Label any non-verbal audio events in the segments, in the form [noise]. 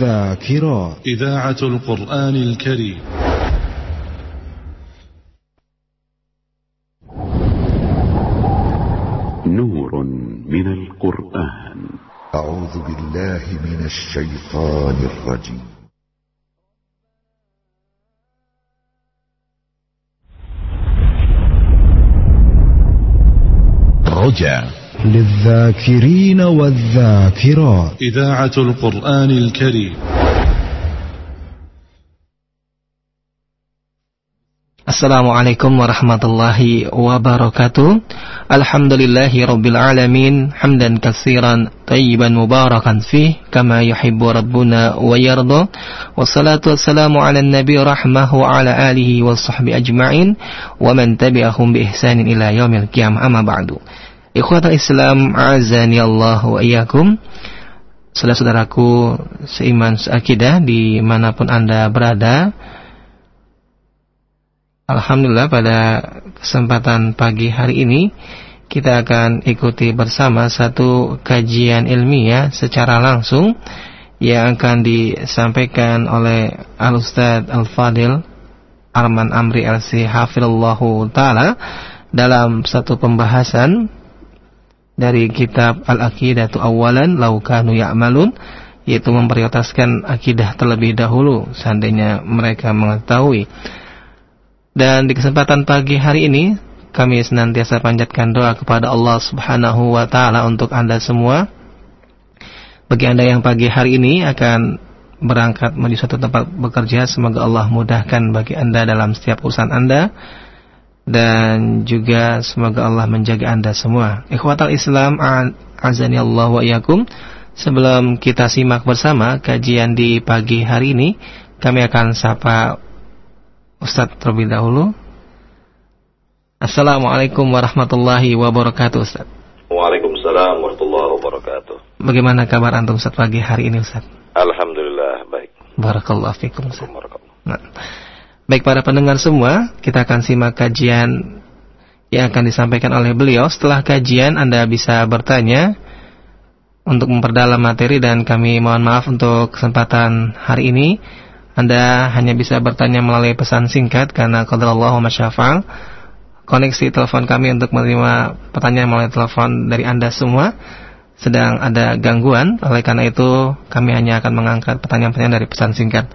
والذاكرات إذاعة القرآن الكريم. نور من القرآن. أعوذ بالله من الشيطان الرجيم. رجع للذاكرين والذاكرات. إذاعة القرآن الكريم. السلام عليكم ورحمة الله وبركاته. الحمد لله رب العالمين حمدا كثيرا طيبا مباركا فيه كما يحب ربنا ويرضى. والصلاة والسلام على النبي رحمة وعلى آله والصحب أجمعين ومن تبعهم بإحسان إلى يوم القيامة. أما بعد. Ikhwatal Islam Azani Allah wa iyakum Saudara-saudaraku Seiman seakidah Di mana pun anda berada. Alhamdulillah pada kesempatan pagi hari ini kita akan ikuti bersama satu kajian ilmiah secara langsung yang akan disampaikan oleh Al-Ustaz Al-Fadil Arman Amri LC Hafilullahu Ta'ala dalam satu pembahasan dari kitab Al-Aqidatu Awalan Laukanu Ya'malun yaitu memprioritaskan akidah terlebih dahulu seandainya mereka mengetahui dan di kesempatan pagi hari ini kami senantiasa panjatkan doa kepada Allah Subhanahu wa taala untuk Anda semua. Bagi Anda yang pagi hari ini akan berangkat menuju suatu tempat bekerja, semoga Allah mudahkan bagi Anda dalam setiap urusan Anda dan juga semoga Allah menjaga Anda semua. Ikhwatal Islam azani Allah wa iyakum. Sebelum kita simak bersama kajian di pagi hari ini, kami akan sapa Ustaz terlebih dahulu. Assalamualaikum warahmatullahi wabarakatuh Ustaz. Waalaikumsalam warahmatullahi wabarakatuh. Bagaimana kabar antum Ustaz pagi hari ini Ustaz? Alhamdulillah baik. Barakallahu fikum Ustaz. Nah, baik para pendengar semua, kita akan simak kajian yang akan disampaikan oleh beliau. Setelah kajian Anda bisa bertanya untuk memperdalam materi dan kami mohon maaf untuk kesempatan hari ini anda hanya bisa bertanya melalui pesan singkat karena qadarullah wa masyafa'al. Koneksi telepon kami untuk menerima pertanyaan melalui telepon dari Anda semua sedang ada gangguan. Oleh karena itu, kami hanya akan mengangkat pertanyaan-pertanyaan dari pesan singkat.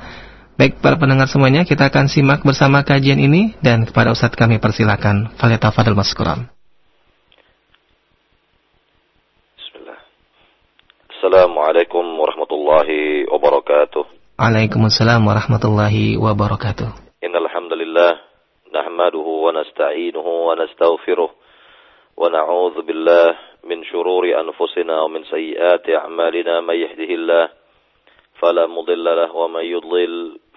Baik para pendengar semuanya, kita akan simak bersama kajian ini dan kepada Ustadz kami persilakan. Fadil Maskuram. Bismillah. Assalamualaikum warahmatullahi wabarakatuh. Waalaikumsalam warahmatullahi wabarakatuh. Innal hamdalillah nahmaduhu wa nasta'inuhu wa nastaghfiruh wa na'udzu billah min shururi anfusina wa min sayyiati a'malina may yahdihillah fala mudilla lahu wa may yudlil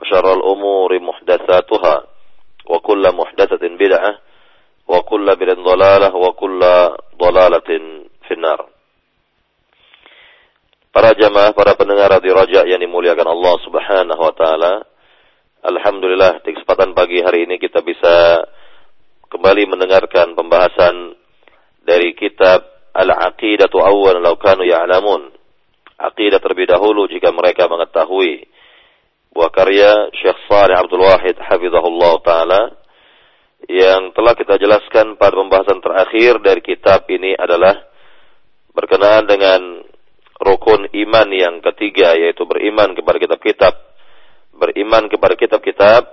وشر الأمور محدثاتها وكل محدثة بدعة وكل بدعة ضلالة وكل ضلالة في النار Para jamaah, para pendengar Radio Raja yang dimuliakan Allah Subhanahu wa taala. Alhamdulillah di kesempatan pagi hari ini kita bisa kembali mendengarkan pembahasan dari kitab Al-Aqidatu Awwal Law Kanu Ya'lamun. Aqidah terlebih dahulu jika mereka mengetahui. Buah karya Syekh Saleh Abdul Wahid hafizahullah taala yang telah kita jelaskan pada pembahasan terakhir dari kitab ini adalah berkenaan dengan rukun iman yang ketiga yaitu beriman kepada kitab-kitab. Beriman kepada kitab-kitab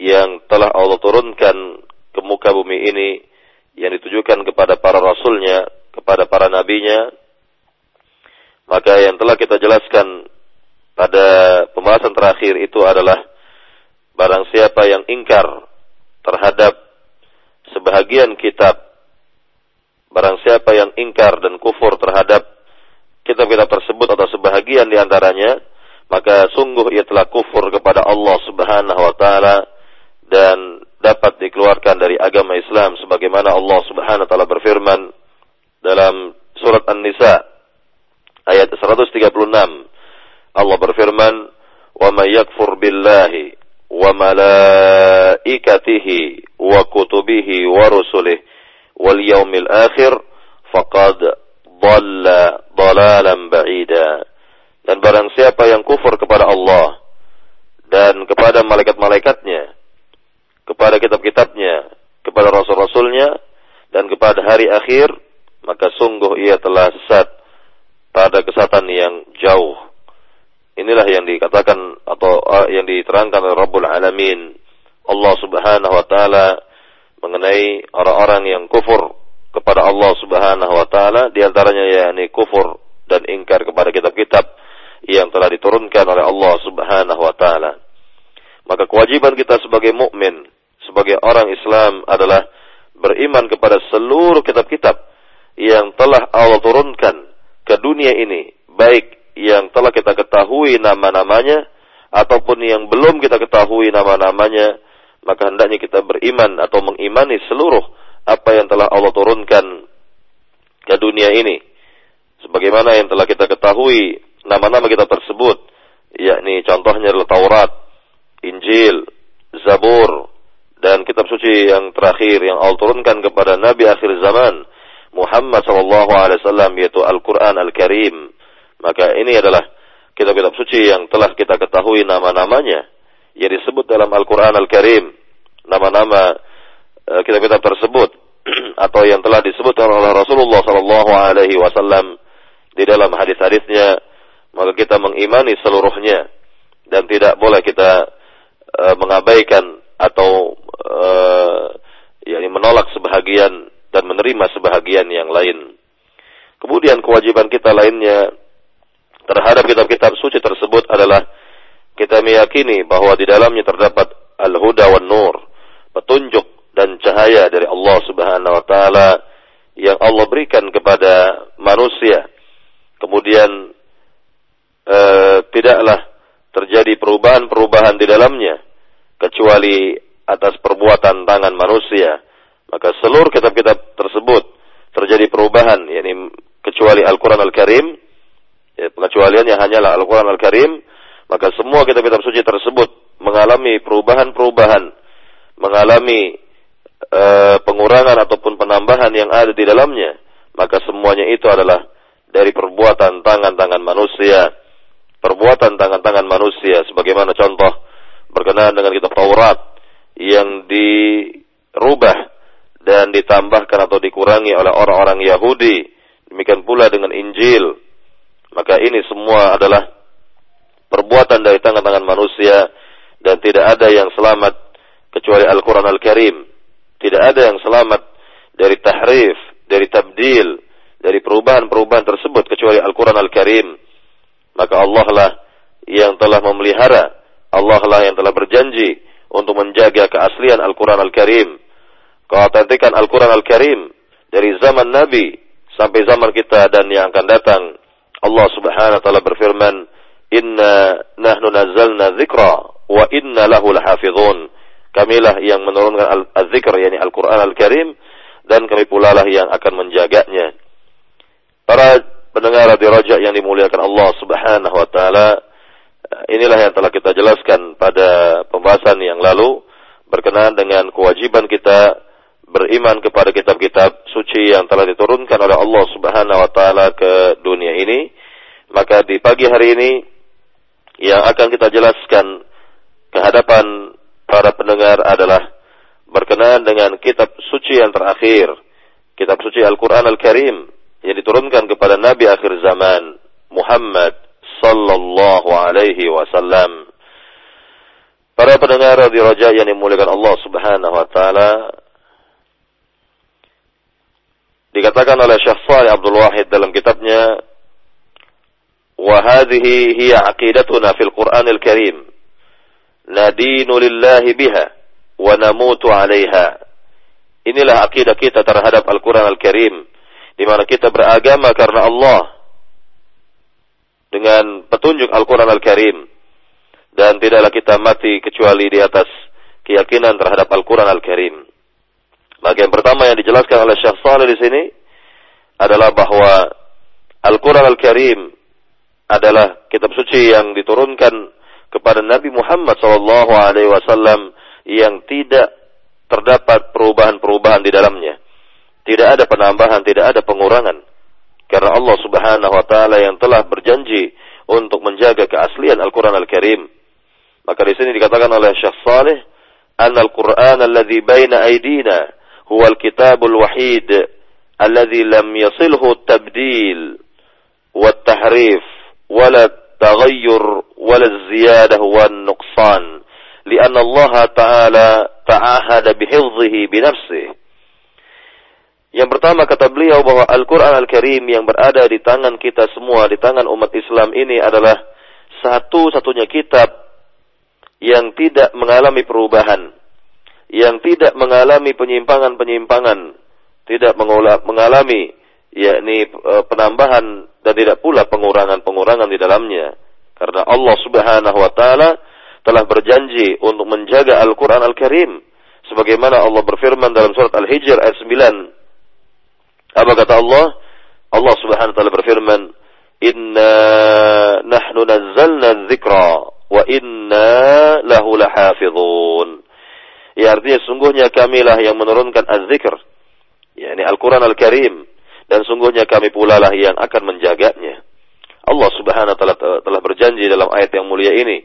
yang telah Allah turunkan ke muka bumi ini yang ditujukan kepada para rasulnya, kepada para nabinya, maka yang telah kita jelaskan pada pembahasan terakhir itu adalah barang siapa yang ingkar terhadap sebahagian kitab, barang siapa yang ingkar dan kufur terhadap kitab-kitab tersebut atau sebahagian di antaranya, maka sungguh ia telah kufur kepada Allah Subhanahu wa taala dan dapat dikeluarkan dari agama Islam sebagaimana Allah Subhanahu wa taala berfirman dalam surat An-Nisa ayat 136 Allah berfirman wa may yakfur billahi wa malaikatihi wa kutubihi wa rusulihi wal yaumil akhir faqad dhalla dhalalan ba'ida dan barang siapa yang kufur kepada Allah dan kepada malaikat-malaikatnya kepada kitab-kitabnya, kepada rasul-rasulnya, dan kepada hari akhir, maka sungguh ia telah sesat pada kesatan yang jauh. Inilah yang dikatakan atau uh, yang diterangkan oleh Rabbul Alamin Allah Subhanahu wa taala mengenai orang-orang yang kufur kepada Allah Subhanahu wa taala di antaranya yakni kufur dan ingkar kepada kitab-kitab yang telah diturunkan oleh Allah Subhanahu wa taala. Maka kewajiban kita sebagai mukmin sebagai orang Islam adalah beriman kepada seluruh kitab-kitab yang telah Allah turunkan ke dunia ini, baik yang telah kita ketahui nama-namanya ataupun yang belum kita ketahui nama-namanya, maka hendaknya kita beriman atau mengimani seluruh apa yang telah Allah turunkan ke dunia ini. Sebagaimana yang telah kita ketahui nama-nama kita tersebut, yakni contohnya adalah Taurat, Injil, Zabur, dan kitab suci yang terakhir yang Allah turunkan kepada Nabi akhir zaman Muhammad sallallahu alaihi wasallam yaitu Al-Qur'an Al-Karim. Maka ini adalah kitab-kitab suci yang telah kita ketahui nama-namanya yang disebut dalam Al-Qur'an Al-Karim. Nama-nama uh, kitab-kitab tersebut [clears throat] atau yang telah disebutkan oleh Rasulullah sallallahu alaihi wasallam di dalam hadis-hadisnya maka kita mengimani seluruhnya dan tidak boleh kita uh, mengabaikan atau uh, yakni menolak sebahagian dan menerima sebahagian yang lain. Kemudian kewajiban kita lainnya terhadap kitab-kitab suci tersebut adalah kita meyakini bahwa di dalamnya terdapat al-huda nur, petunjuk dan cahaya dari Allah Subhanahu wa taala yang Allah berikan kepada manusia. Kemudian eh, tidaklah terjadi perubahan-perubahan di dalamnya kecuali atas perbuatan tangan manusia. Maka seluruh kitab-kitab tersebut terjadi perubahan, yakni kecuali Al-Quran Al-Karim, ya, pengecualiannya hanyalah Al-Quran Al-Karim, maka semua kitab-kitab suci tersebut mengalami perubahan-perubahan, mengalami uh, pengurangan ataupun penambahan yang ada di dalamnya, maka semuanya itu adalah dari perbuatan tangan-tangan manusia, perbuatan tangan-tangan manusia, sebagaimana contoh berkenaan dengan kitab Taurat, yang dirubah dan ditambahkan atau dikurangi oleh orang-orang Yahudi. Demikian pula dengan Injil. Maka ini semua adalah perbuatan dari tangan-tangan manusia dan tidak ada yang selamat kecuali Al-Quran Al-Karim. Tidak ada yang selamat dari tahrif, dari tabdil, dari perubahan-perubahan tersebut kecuali Al-Quran Al-Karim. Maka Allah lah yang telah memelihara, Allah lah yang telah berjanji untuk menjaga keaslian Al-Quran Al-Karim. Keautentikan Al-Quran Al-Karim dari zaman Nabi sampai zaman kita dan yang akan datang. Allah Subhanahu wa taala berfirman, "Inna nahnu nazzalna dzikra wa inna lahu lahafizun." Kamilah yang menurunkan al-dzikr yakni Al-Qur'an Al-Karim dan kami pula lah yang akan menjaganya. Para pendengar di rojak yang dimuliakan Allah Subhanahu wa taala, inilah yang telah kita jelaskan pada pembahasan yang lalu berkenaan dengan kewajiban kita beriman kepada kitab-kitab suci yang telah diturunkan oleh Allah Subhanahu wa taala ke dunia ini. Maka di pagi hari ini yang akan kita jelaskan ke hadapan para pendengar adalah berkenaan dengan kitab suci yang terakhir, kitab suci Al-Qur'an Al-Karim yang diturunkan kepada Nabi akhir zaman Muhammad sallallahu alaihi wasallam. Para pendengar di Raja yang dimuliakan Allah Subhanahu wa taala dikatakan oleh Syekh Shalih Abdul Wahid dalam kitabnya wa hiya aqidatuna fil Qur'anil Karim. Nadinu lillahi biha wa inilah akidah kita terhadap Al-Qur'an Al-Karim di mana kita beragama karena Allah dengan petunjuk Al-Qur'an Al-Karim. Dan tidaklah kita mati kecuali di atas keyakinan terhadap Al-Quran Al-Karim. Bagian pertama yang dijelaskan oleh Syekh Saleh di sini adalah bahwa Al-Quran Al-Karim adalah kitab suci yang diturunkan kepada Nabi Muhammad SAW yang tidak terdapat perubahan-perubahan di dalamnya. Tidak ada penambahan, tidak ada pengurangan. Karena Allah Subhanahu wa taala yang telah berjanji untuk menjaga keaslian Al-Quran Al-Karim maka di sini dikatakan oleh Syekh Saleh, "Anna al-Qur'an alladhi baina aydina huwa al-kitabul wahid alladhi lam yasilhu tabdil wa tahrif wa la taghayyur wa la ziyadah wa nuqsan li'anna Allah ta'ala ta'ahada bihifzihi binafsihi yang pertama kata beliau bahwa Al-Quran Al-Karim yang berada di tangan kita semua, di tangan umat Islam ini adalah satu-satunya kitab yang tidak mengalami perubahan yang tidak mengalami penyimpangan-penyimpangan, tidak mengalami yakni e, penambahan dan tidak pula pengurangan-pengurangan di dalamnya. Karena Allah Subhanahu wa taala telah berjanji untuk menjaga Al-Qur'an Al-Karim sebagaimana Allah berfirman dalam surat Al-Hijr ayat 9. Apa kata Allah? Allah Subhanahu wa taala berfirman, "Inna nahnu nazzalna dzikra wa inna lahu lahafizun. Ya artinya sungguhnya kamilah yang menurunkan az-zikr, yakni Al-Qur'an Al-Karim dan sungguhnya kami pula lah yang akan menjaganya. Allah Subhanahu wa taala telah berjanji dalam ayat yang mulia ini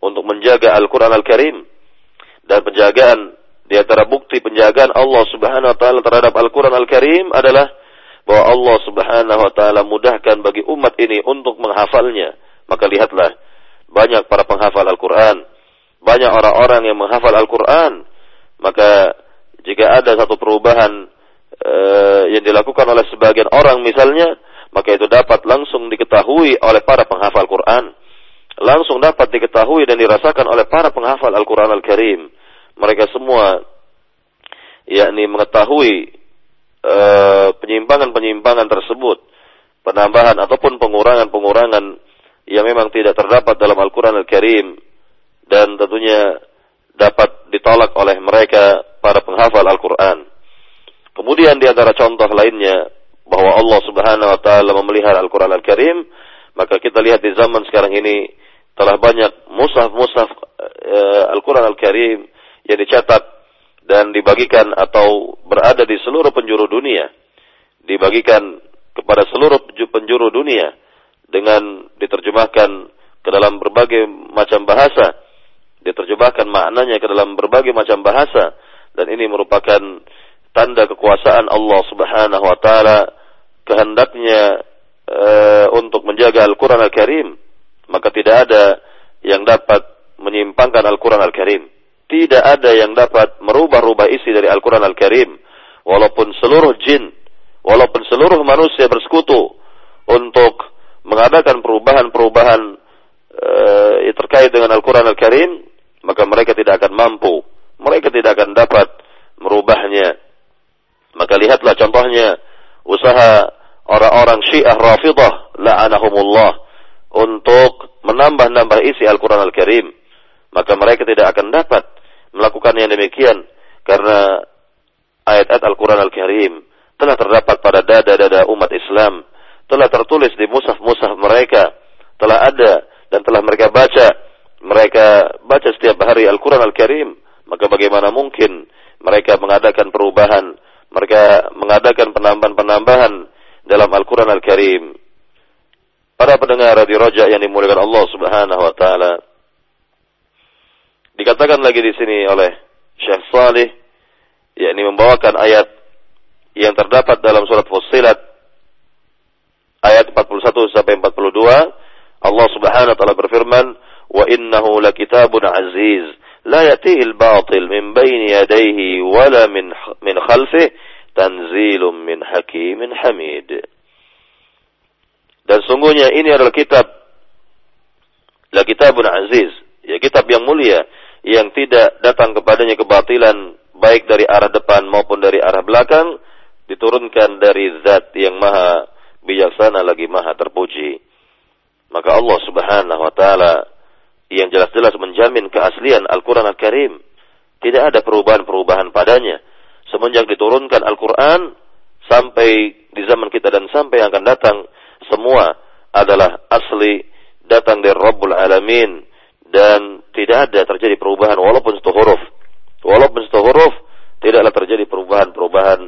untuk menjaga Al-Qur'an Al-Karim dan penjagaan di antara bukti penjagaan Allah Subhanahu wa taala terhadap Al-Qur'an Al-Karim adalah bahwa Allah Subhanahu wa taala mudahkan bagi umat ini untuk menghafalnya. Maka lihatlah banyak para penghafal Al-Quran, banyak orang-orang yang menghafal Al-Quran, maka jika ada satu perubahan uh, yang dilakukan oleh sebagian orang misalnya, maka itu dapat langsung diketahui oleh para penghafal Quran, langsung dapat diketahui dan dirasakan oleh para penghafal Al-Quran Al-Karim. Mereka semua yakni mengetahui uh, penyimpangan-penyimpangan tersebut, penambahan ataupun pengurangan-pengurangan yang memang tidak terdapat dalam Al-Quran Al-Karim dan tentunya dapat ditolak oleh mereka para penghafal Al-Quran. Kemudian di antara contoh lainnya bahwa Allah Subhanahu wa taala memelihara Al-Qur'an Al-Karim, maka kita lihat di zaman sekarang ini telah banyak mushaf-mushaf e, Al-Qur'an Al-Karim yang dicetak dan dibagikan atau berada di seluruh penjuru dunia. Dibagikan kepada seluruh penjuru dunia dengan diterjemahkan ke dalam berbagai macam bahasa, diterjemahkan maknanya ke dalam berbagai macam bahasa. Dan ini merupakan tanda kekuasaan Allah Subhanahu wa taala kehendaknya e, untuk menjaga Al-Qur'an Al-Karim. Maka tidak ada yang dapat menyimpangkan Al-Qur'an Al-Karim. Tidak ada yang dapat merubah-rubah isi dari Al-Qur'an Al-Karim. Walaupun seluruh jin walaupun seluruh manusia bersekutu untuk mengadakan perubahan-perubahan uh, terkait dengan Al-Quran Al-Karim, maka mereka tidak akan mampu, mereka tidak akan dapat merubahnya. Maka lihatlah contohnya usaha orang-orang Syiah Rafidah la'anahumullah untuk menambah-nambah isi Al-Quran Al-Karim. Maka mereka tidak akan dapat melakukan yang demikian karena ayat-ayat Al-Quran Al-Karim telah terdapat pada dada-dada umat Islam telah tertulis di musaf-musaf mereka, telah ada dan telah mereka baca. Mereka baca setiap hari Al-Quran Al-Karim, maka bagaimana mungkin mereka mengadakan perubahan, mereka mengadakan penambahan-penambahan dalam Al-Quran Al-Karim. Para pendengar di Roja yang dimuliakan Allah Subhanahu wa taala. Dikatakan lagi di sini oleh Syekh Salih yakni membawakan ayat yang terdapat dalam surat Fussilat ayat 41 sampai 42 Allah Subhanahu wa taala berfirman, "Wa innahu lakitabun aziz, la yatihi al-batil min bayni yadayhi wala min min khalfihi, tanzilun min hakimin hamid." Dan sungguhnya ini adalah kitab Lakitabun aziz, ya kitab yang mulia yang tidak datang kepadanya kebatilan baik dari arah depan maupun dari arah belakang diturunkan dari zat yang maha bijaksana lagi maha terpuji maka Allah Subhanahu wa taala yang jelas-jelas menjamin keaslian Al-Quran Al-Karim. Tidak ada perubahan-perubahan padanya. Semenjak diturunkan Al-Quran, sampai di zaman kita dan sampai yang akan datang, semua adalah asli, datang dari Rabbul Alamin, dan tidak ada terjadi perubahan walaupun satu huruf. Walaupun satu huruf, tidaklah terjadi perubahan-perubahan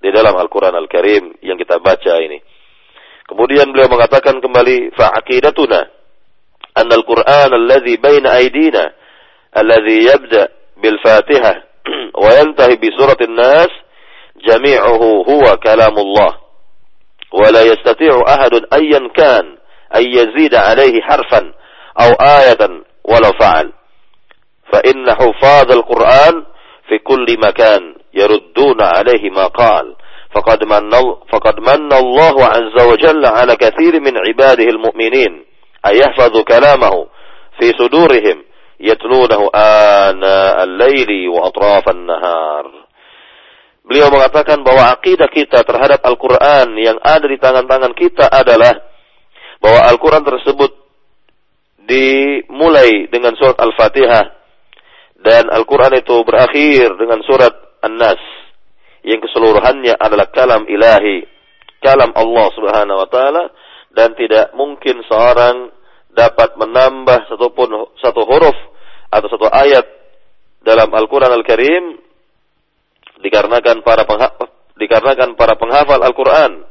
di dalam Al-Quran Al-Karim yang kita baca ini. Kemudian beliau mengatakan kembali, fa'aqidatuna أن القرآن الذي بين أيدينا الذي يبدأ بالفاتحة وينتهي بسورة الناس جميعه هو كلام الله ولا يستطيع أحد أيا كان أن يزيد عليه حرفا أو آية ولو فعل فإن حفاظ القرآن في كل مكان يردون عليه ما قال فقد من, فقد من الله عز وجل على كثير من عباده المؤمنين ayahfadhu kalamahu fi sudurihim yatlunahu ana al-laili wa atrafan nahar. Beliau mengatakan bahwa akidah kita terhadap Al-Quran yang ada di tangan-tangan kita adalah bahwa Al-Quran tersebut dimulai dengan surat Al-Fatihah dan Al-Quran itu berakhir dengan surat An-Nas yang keseluruhannya adalah kalam ilahi, kalam Allah Subhanahu wa taala dan tidak mungkin seorang dapat menambah satupun satu huruf atau satu ayat dalam Al-Quran Al-Karim dikarenakan para penghafal, dikarenakan para penghafal Al-Quran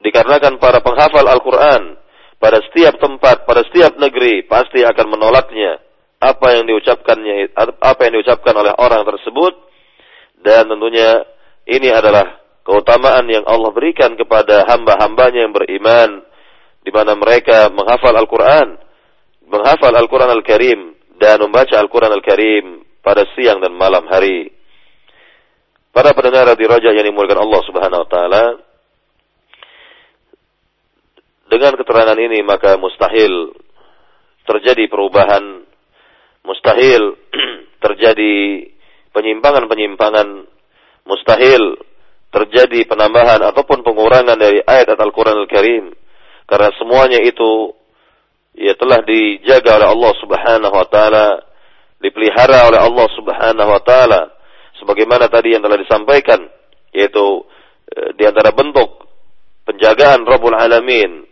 dikarenakan para penghafal Al-Quran pada setiap tempat, pada setiap negeri pasti akan menolaknya apa yang diucapkannya apa yang diucapkan oleh orang tersebut dan tentunya ini adalah keutamaan yang Allah berikan kepada hamba-hambanya yang beriman di mana mereka menghafal Al-Quran, menghafal Al-Quran Al-Karim, dan membaca Al-Quran Al-Karim pada siang dan malam hari. Para pendengar di Raja yang dimulakan Allah Subhanahu Wa Taala, dengan keterangan ini maka mustahil terjadi perubahan, mustahil [clears throat] terjadi penyimpangan-penyimpangan, mustahil terjadi penambahan ataupun pengurangan dari ayat Al-Quran Al-Karim. Karena semuanya itu ya telah dijaga oleh Allah Subhanahu wa taala, dipelihara oleh Allah Subhanahu wa taala. Sebagaimana tadi yang telah disampaikan yaitu e, di antara bentuk penjagaan Rabbul Alamin,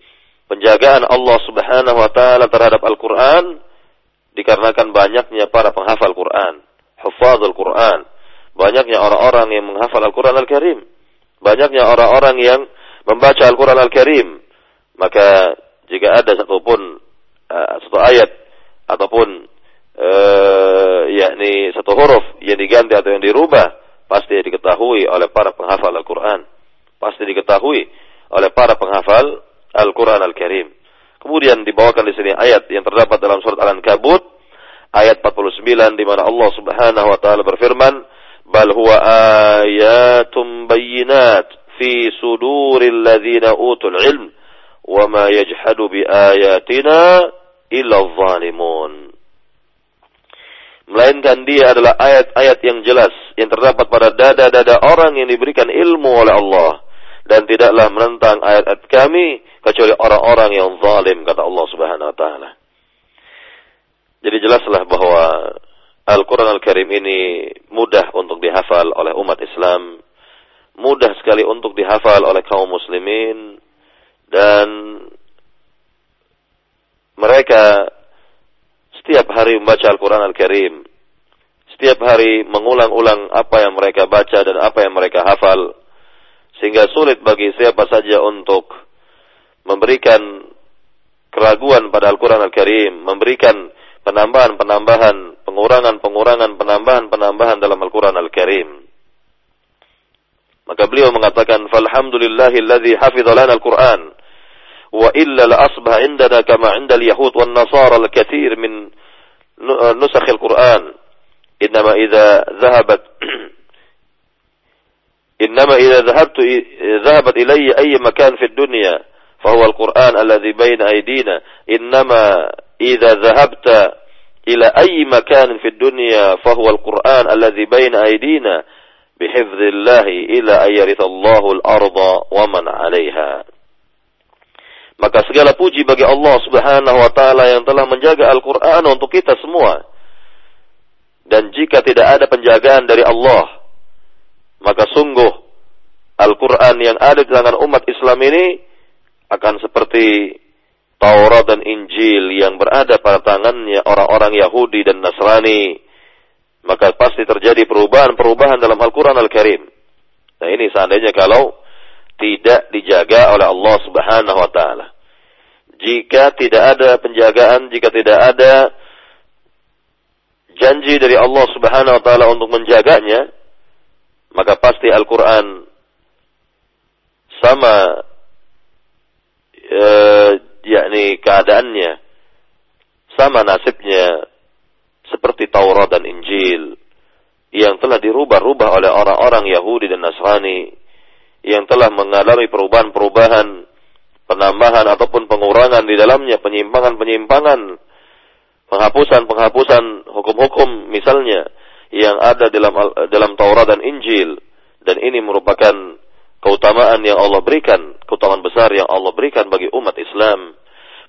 penjagaan Allah Subhanahu wa taala terhadap Al-Qur'an dikarenakan banyaknya para penghafal Quran, hafazul Quran, banyaknya orang-orang yang menghafal Al-Quran Al-Karim, banyaknya orang-orang yang membaca Al-Quran Al-Karim, maka jika ada satupun uh, satu ayat ataupun uh, yakni satu huruf yang diganti atau yang dirubah pasti diketahui oleh para penghafal Al-Qur'an. Pasti diketahui oleh para penghafal Al-Qur'an Al-Karim. Kemudian dibawakan di sini ayat yang terdapat dalam surat Al-Ankabut ayat 49 di mana Allah Subhanahu wa taala berfirman, "Bal huwa ayatum bayyinat fi suduril ladzina utul ilm wa ma yajhadu bi ayatina illa zalimun." Melainkan dia adalah ayat-ayat yang jelas yang terdapat pada dada-dada orang yang diberikan ilmu oleh Allah dan tidaklah menentang ayat-ayat kami kecuali orang-orang yang zalim kata Allah Subhanahu wa taala. Jadi jelaslah bahwa Al-Qur'an Al-Karim ini mudah untuk dihafal oleh umat Islam, mudah sekali untuk dihafal oleh kaum muslimin dan mereka setiap hari membaca Al-Quran Al-Karim. Setiap hari mengulang-ulang apa yang mereka baca dan apa yang mereka hafal. Sehingga sulit bagi siapa saja untuk memberikan keraguan pada Al-Quran Al-Karim. Memberikan penambahan-penambahan, pengurangan-pengurangan, penambahan-penambahan dalam Al-Quran Al-Karim. Maka beliau mengatakan, "Falhamdulillahilladzi hafidhalana Al-Quran." وإلا لأصبح عندنا كما عند اليهود والنصارى الكثير من نسخ القرآن إنما إذا ذهبت إنما إذا ذهبت ذهبت إلي أي مكان في الدنيا فهو القرآن الذي بين أيدينا إنما idza zahabta ila أي مكان في الدنيا فهو القرآن al-Qur'an أيدينا بحفظ الله إلى ila ayyarithallahu al-arda wa man. Maka segala puji bagi Allah Subhanahu wa taala yang telah menjaga Al-Qur'an untuk kita semua. Dan jika tidak ada penjagaan dari Allah, maka sungguh Al-Qur'an yang ada di tangan umat Islam ini akan seperti Taurat dan Injil yang berada pada tangannya orang-orang Yahudi dan Nasrani. Maka pasti terjadi perubahan-perubahan dalam Al-Quran Al-Karim. Nah ini seandainya kalau tidak dijaga oleh Allah Subhanahu wa taala. Jika tidak ada penjagaan, jika tidak ada janji dari Allah Subhanahu wa taala untuk menjaganya, maka pasti Al-Qur'an sama e, yakni keadaannya. Sama nasibnya seperti Taurat dan Injil. Yang telah dirubah-rubah oleh orang-orang Yahudi dan Nasrani. Yang telah mengalami perubahan-perubahan penambahan ataupun pengurangan di dalamnya penyimpangan-penyimpangan penghapusan-penghapusan hukum-hukum misalnya yang ada dalam dalam Taurat dan Injil. Dan ini merupakan keutamaan yang Allah berikan, keutamaan besar yang Allah berikan bagi umat Islam,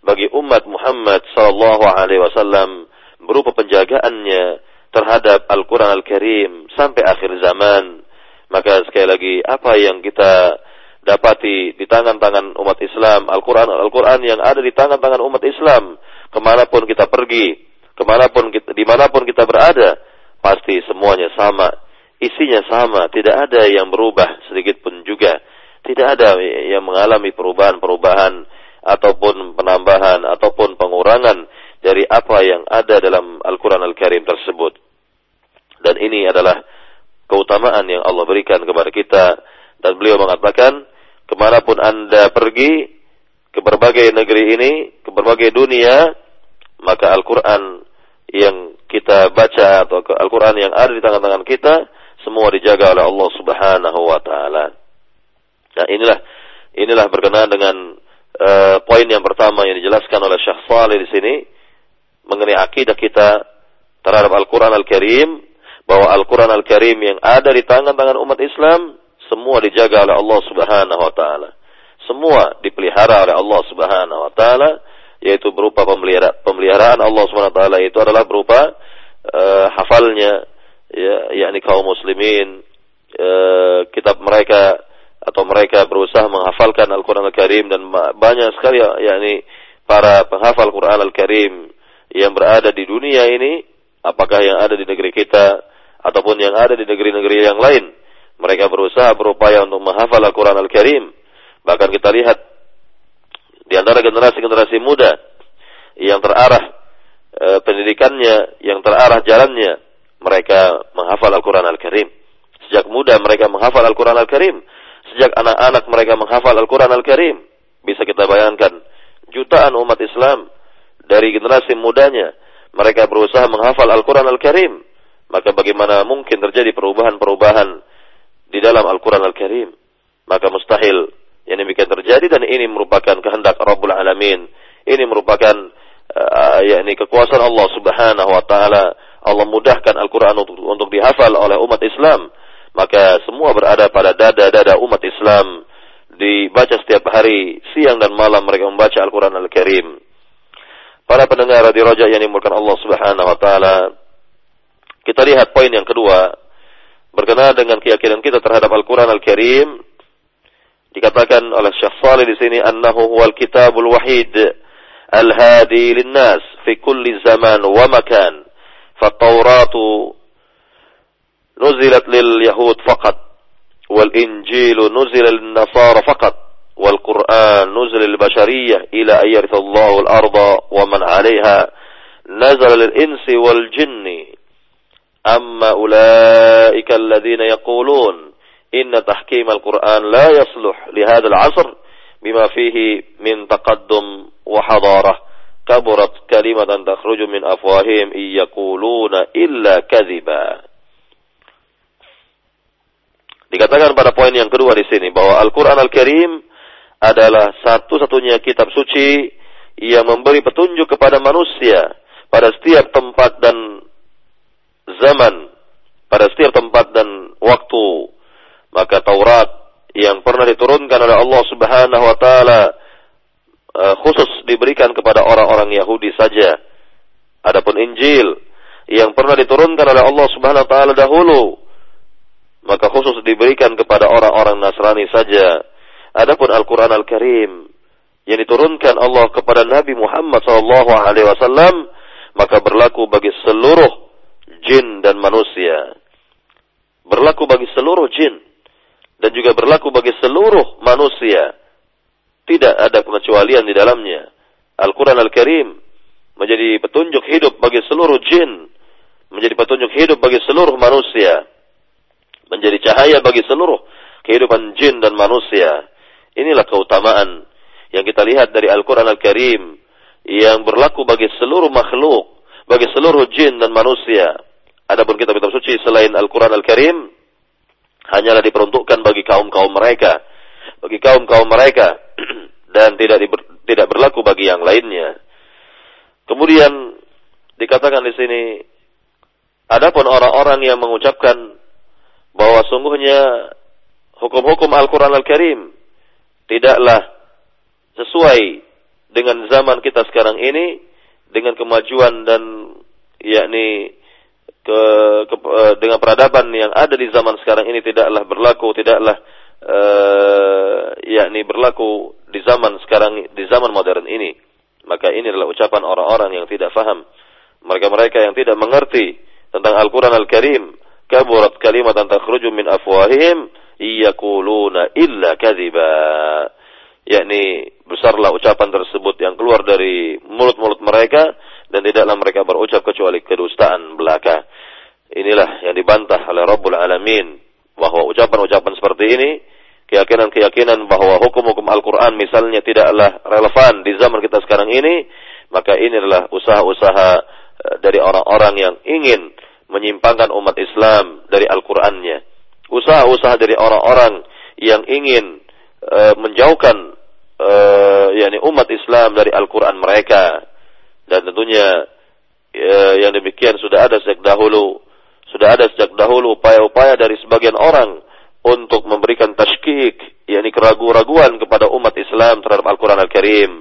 bagi umat Muhammad sallallahu alaihi wasallam berupa penjagaannya terhadap Al-Qur'an Al-Karim sampai akhir zaman. Maka sekali lagi apa yang kita dapati di tangan-tangan umat Islam, Al-Quran, Al-Quran yang ada di tangan-tangan umat Islam, ke mana pun kita pergi, ke mana pun kita, di mana pun kita berada, pasti semuanya sama, isinya sama, tidak ada yang berubah sedikit pun juga, tidak ada yang mengalami perubahan-perubahan ataupun penambahan ataupun pengurangan dari apa yang ada dalam Al-Quran Al-Karim tersebut. Dan ini adalah keutamaan yang Allah berikan kepada kita dan beliau mengatakan ke mana pun anda pergi ke berbagai negeri ini, ke berbagai dunia, maka Al-Quran yang kita baca atau Al-Quran yang ada di tangan-tangan kita semua dijaga oleh Allah Subhanahu wa taala. Nah, inilah inilah berkenaan dengan uh, poin yang pertama yang dijelaskan oleh Syekh Saleh di sini mengenai akidah kita terhadap Al-Qur'an Al-Karim bahwa Al-Qur'an Al-Karim yang ada di tangan-tangan umat Islam semua dijaga oleh Allah Subhanahu wa taala. Semua dipelihara oleh Allah Subhanahu wa taala yaitu berupa pemeliharaan Allah Subhanahu wa taala itu adalah berupa uh, hafalnya ya yakni kaum muslimin uh, kitab mereka atau mereka berusaha menghafalkan Al-Qur'an Al-Karim dan banyak sekali yakni para penghafal Quran Al-Karim yang berada di dunia ini apakah yang ada di negeri kita ataupun yang ada di negeri-negeri yang lain. Mereka berusaha berupaya untuk menghafal Al-Quran Al-Karim. Bahkan kita lihat di antara generasi-generasi muda yang terarah e, pendidikannya, yang terarah jalannya, mereka menghafal Al-Quran Al-Karim. Sejak muda mereka menghafal Al-Quran Al-Karim. Sejak anak-anak mereka menghafal Al-Quran Al-Karim. Bisa kita bayangkan, jutaan umat Islam dari generasi mudanya, mereka berusaha menghafal Al-Quran Al-Karim. Maka bagaimana mungkin terjadi perubahan-perubahan di dalam Al-Quran Al-Karim? Maka mustahil yang demikian terjadi dan ini merupakan kehendak Rabbul Alamin. Ini merupakan uh, yakni kekuasaan Allah Subhanahu wa taala. Allah mudahkan Al-Qur'an untuk, untuk dihafal oleh umat Islam. Maka semua berada pada dada-dada umat Islam dibaca setiap hari, siang dan malam mereka membaca Al-Qur'an Al-Karim. Para pendengar di Raja yang dimulakan Allah Subhanahu wa taala, kita lihat poin yang kedua berkenaan dengan keyakinan kita terhadap Al-Qur'an Al-Karim dikatakan oleh Syekh di sini annahu huwal kitabul wahid al-hadi linnas fi kulli zaman wa makan. فالتوراة نزلت لليهود فقط والإنجيل نزل للنصارى فقط والقرآن نزل للبشرية إلى أن يرث الله الأرض ومن عليها نزل للإنس والجن. أما أولئك الذين يقولون إن تحكيم القرآن لا يصلح لهذا العصر بما فيه من تقدم وحضارة. Kaburat kalimatan takhruju min afwahim iyaquluna illa kadhiba. Dikatakan pada poin yang kedua di sini bahwa Al-Qur'an Al-Karim adalah satu-satunya kitab suci yang memberi petunjuk kepada manusia pada setiap tempat dan zaman, pada setiap tempat dan waktu. Maka Taurat yang pernah diturunkan oleh Allah Subhanahu wa taala khusus diberikan kepada orang-orang Yahudi saja. Adapun Injil yang pernah diturunkan oleh Allah Subhanahu wa taala dahulu maka khusus diberikan kepada orang-orang Nasrani saja. Adapun Al-Qur'an Al-Karim yang diturunkan Allah kepada Nabi Muhammad sallallahu alaihi wasallam maka berlaku bagi seluruh jin dan manusia. Berlaku bagi seluruh jin dan juga berlaku bagi seluruh manusia. Tidak ada pengecualian di dalamnya. Al-Quran Al-Karim menjadi petunjuk hidup bagi seluruh jin, menjadi petunjuk hidup bagi seluruh manusia, menjadi cahaya bagi seluruh kehidupan jin dan manusia. Inilah keutamaan yang kita lihat dari Al-Quran Al-Karim yang berlaku bagi seluruh makhluk, bagi seluruh jin dan manusia. Adapun kitab-kitab suci selain Al-Quran Al-Karim hanyalah diperuntukkan bagi kaum-kaum mereka, bagi kaum-kaum mereka [clears throat] dan tidak diber, tidak berlaku bagi yang lainnya. Kemudian dikatakan di sini adapun orang-orang yang mengucapkan bahwa sungguhnya hukum-hukum Al-Quran Al-Karim tidaklah sesuai dengan zaman kita sekarang ini dengan kemajuan dan yakni ke, ke eh, dengan peradaban yang ada di zaman sekarang ini tidaklah berlaku tidaklah uh, yakni berlaku di zaman sekarang di zaman modern ini. Maka ini adalah ucapan orang-orang yang tidak faham. Mereka-mereka yang tidak mengerti tentang Al-Qur'an Al-Karim. Kaburat kalimatan takhruju min afwahihim yaquluna illa kadhiba yakni besarlah ucapan tersebut yang keluar dari mulut-mulut mereka dan tidaklah mereka berucap kecuali kedustaan belaka. Inilah yang dibantah oleh Rabbul Alamin bahwa ucapan-ucapan seperti ini keyakinan-keyakinan bahwa hukum-hukum Al-Quran misalnya tidaklah relevan di zaman kita sekarang ini, maka ini adalah usaha-usaha eh, dari orang-orang yang ingin menyimpangkan umat Islam dari Al-Qur'annya. Usaha-usaha dari orang-orang yang ingin uh, menjauhkan uh, yakni umat Islam dari Al-Quran mereka dan tentunya uh, yang demikian sudah ada sejak dahulu sudah ada sejak dahulu upaya-upaya dari sebagian orang untuk memberikan tashkik yakni keraguan-raguan kepada umat Islam terhadap Al-Quran Al-Karim.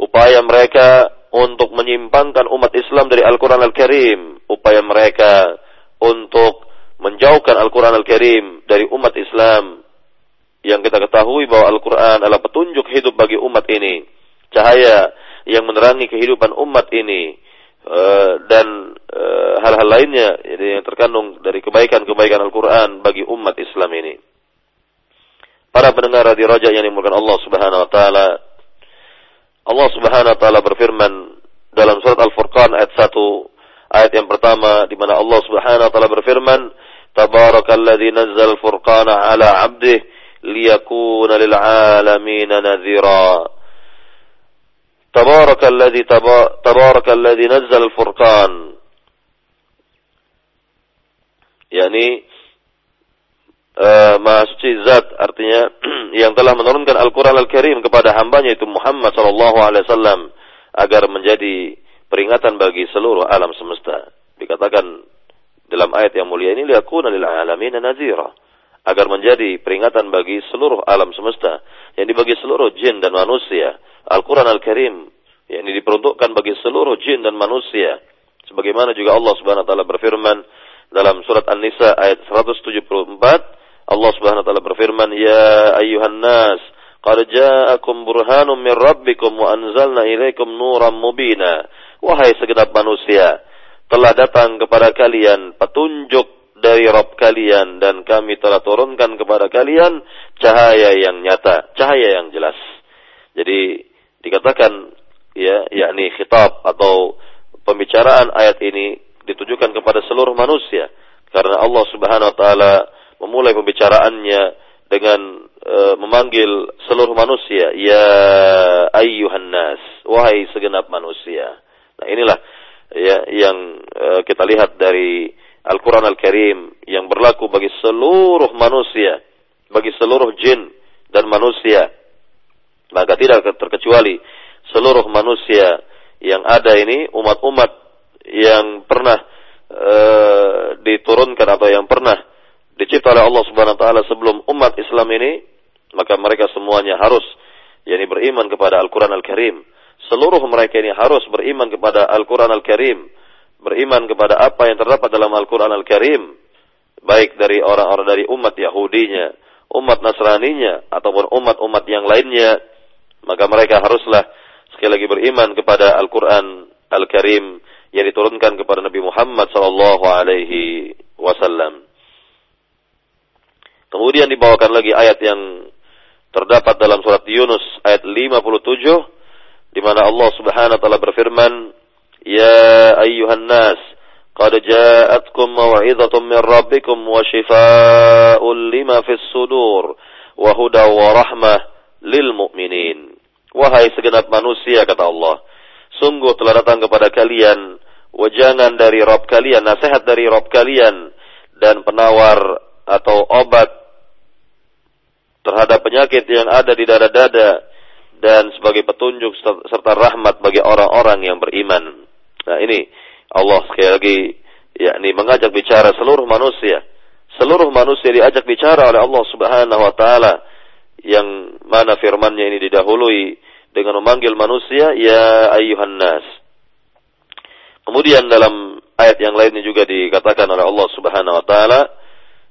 Upaya mereka untuk menyimpangkan umat Islam dari Al-Quran Al-Karim. Upaya mereka untuk menjauhkan Al-Quran Al-Karim dari umat Islam. Yang kita ketahui bahwa Al-Quran adalah petunjuk hidup bagi umat ini, cahaya yang menerangi kehidupan umat ini, Eh, dan eh, hal-hal lainnya yang terkandung dari kebaikan-kebaikan Al-Quran bagi umat Islam ini. Para pendengar Radio Raja yang dimulakan Allah Subhanahu Wa Taala, Allah Subhanahu Wa Taala berfirman dalam surat Al-Furqan ayat 1 ayat yang pertama di mana Allah Subhanahu Wa Taala berfirman, Tabarakalladzi nazzal al-furqana ala 'abdihi liyakuna lil 'alamin nadhira. تبارك الذي تبارك الذي نزل الفرقان yakni uh, Maha Suci Zat artinya [clears throat] yang telah menurunkan Al-Quran Al-Karim kepada hambanya itu Muhammad Sallallahu Alaihi Wasallam agar menjadi peringatan bagi seluruh alam semesta. Dikatakan dalam ayat yang mulia ini liakuna lil alamin nazira agar menjadi peringatan bagi seluruh alam semesta, yang dibagi seluruh jin dan manusia. Al-Quran Al-Karim yang diperuntukkan bagi seluruh jin dan manusia. Sebagaimana juga Allah Subhanahu wa taala berfirman dalam surat An-Nisa ayat 174, Allah Subhanahu wa taala berfirman, "Ya ayyuhan nas, qad ja'akum burhanum min rabbikum wa anzalna ilaikum nuran mubina." Wahai segenap manusia, telah datang kepada kalian petunjuk dari Rob kalian dan kami telah turunkan kepada kalian cahaya yang nyata, cahaya yang jelas. Jadi dikatakan ya yakni khitab atau pembicaraan ayat ini ditujukan kepada seluruh manusia karena Allah Subhanahu wa taala memulai pembicaraannya dengan uh, memanggil seluruh manusia ya ayyuhan nas wahai segenap manusia. Nah, inilah ya yang uh, kita lihat dari Al-Qur'an Al-Karim yang berlaku bagi seluruh manusia, bagi seluruh jin dan manusia. Maka tidak terkecuali seluruh manusia yang ada ini umat-umat yang pernah uh, diturunkan atau yang pernah dicipta oleh Allah Subhanahu wa taala sebelum umat Islam ini, maka mereka semuanya harus yakni beriman kepada Al-Qur'an Al-Karim seluruh mereka ini harus beriman kepada Al-Quran Al-Karim, beriman kepada apa yang terdapat dalam Al-Quran Al-Karim, baik dari orang-orang dari umat Yahudinya, umat Nasraninya, ataupun umat-umat yang lainnya, maka mereka haruslah sekali lagi beriman kepada Al-Quran Al-Karim yang diturunkan kepada Nabi Muhammad sallallahu alaihi wasallam. Kemudian dibawakan lagi ayat yang terdapat dalam surat Yunus ayat 57 di mana Allah Subhanahu wa taala berfirman, "Ya ayyuhan nas, qad ja'atkum maw'izatun min rabbikum wa shifaa'un lima fis sudur wa huda wa rahmah lil mu'minin." Wahai segenap manusia kata Allah, sungguh telah datang kepada kalian wajangan dari Rabb kalian, nasihat dari Rabb kalian dan penawar atau obat terhadap penyakit yang ada di dada-dada dan sebagai petunjuk serta rahmat bagi orang-orang yang beriman. Nah ini Allah sekali lagi yakni mengajak bicara seluruh manusia. Seluruh manusia diajak bicara oleh Allah Subhanahu wa taala yang mana firman-Nya ini didahului dengan memanggil manusia ya ayyuhan nas. Kemudian dalam ayat yang lainnya juga dikatakan oleh Allah Subhanahu wa taala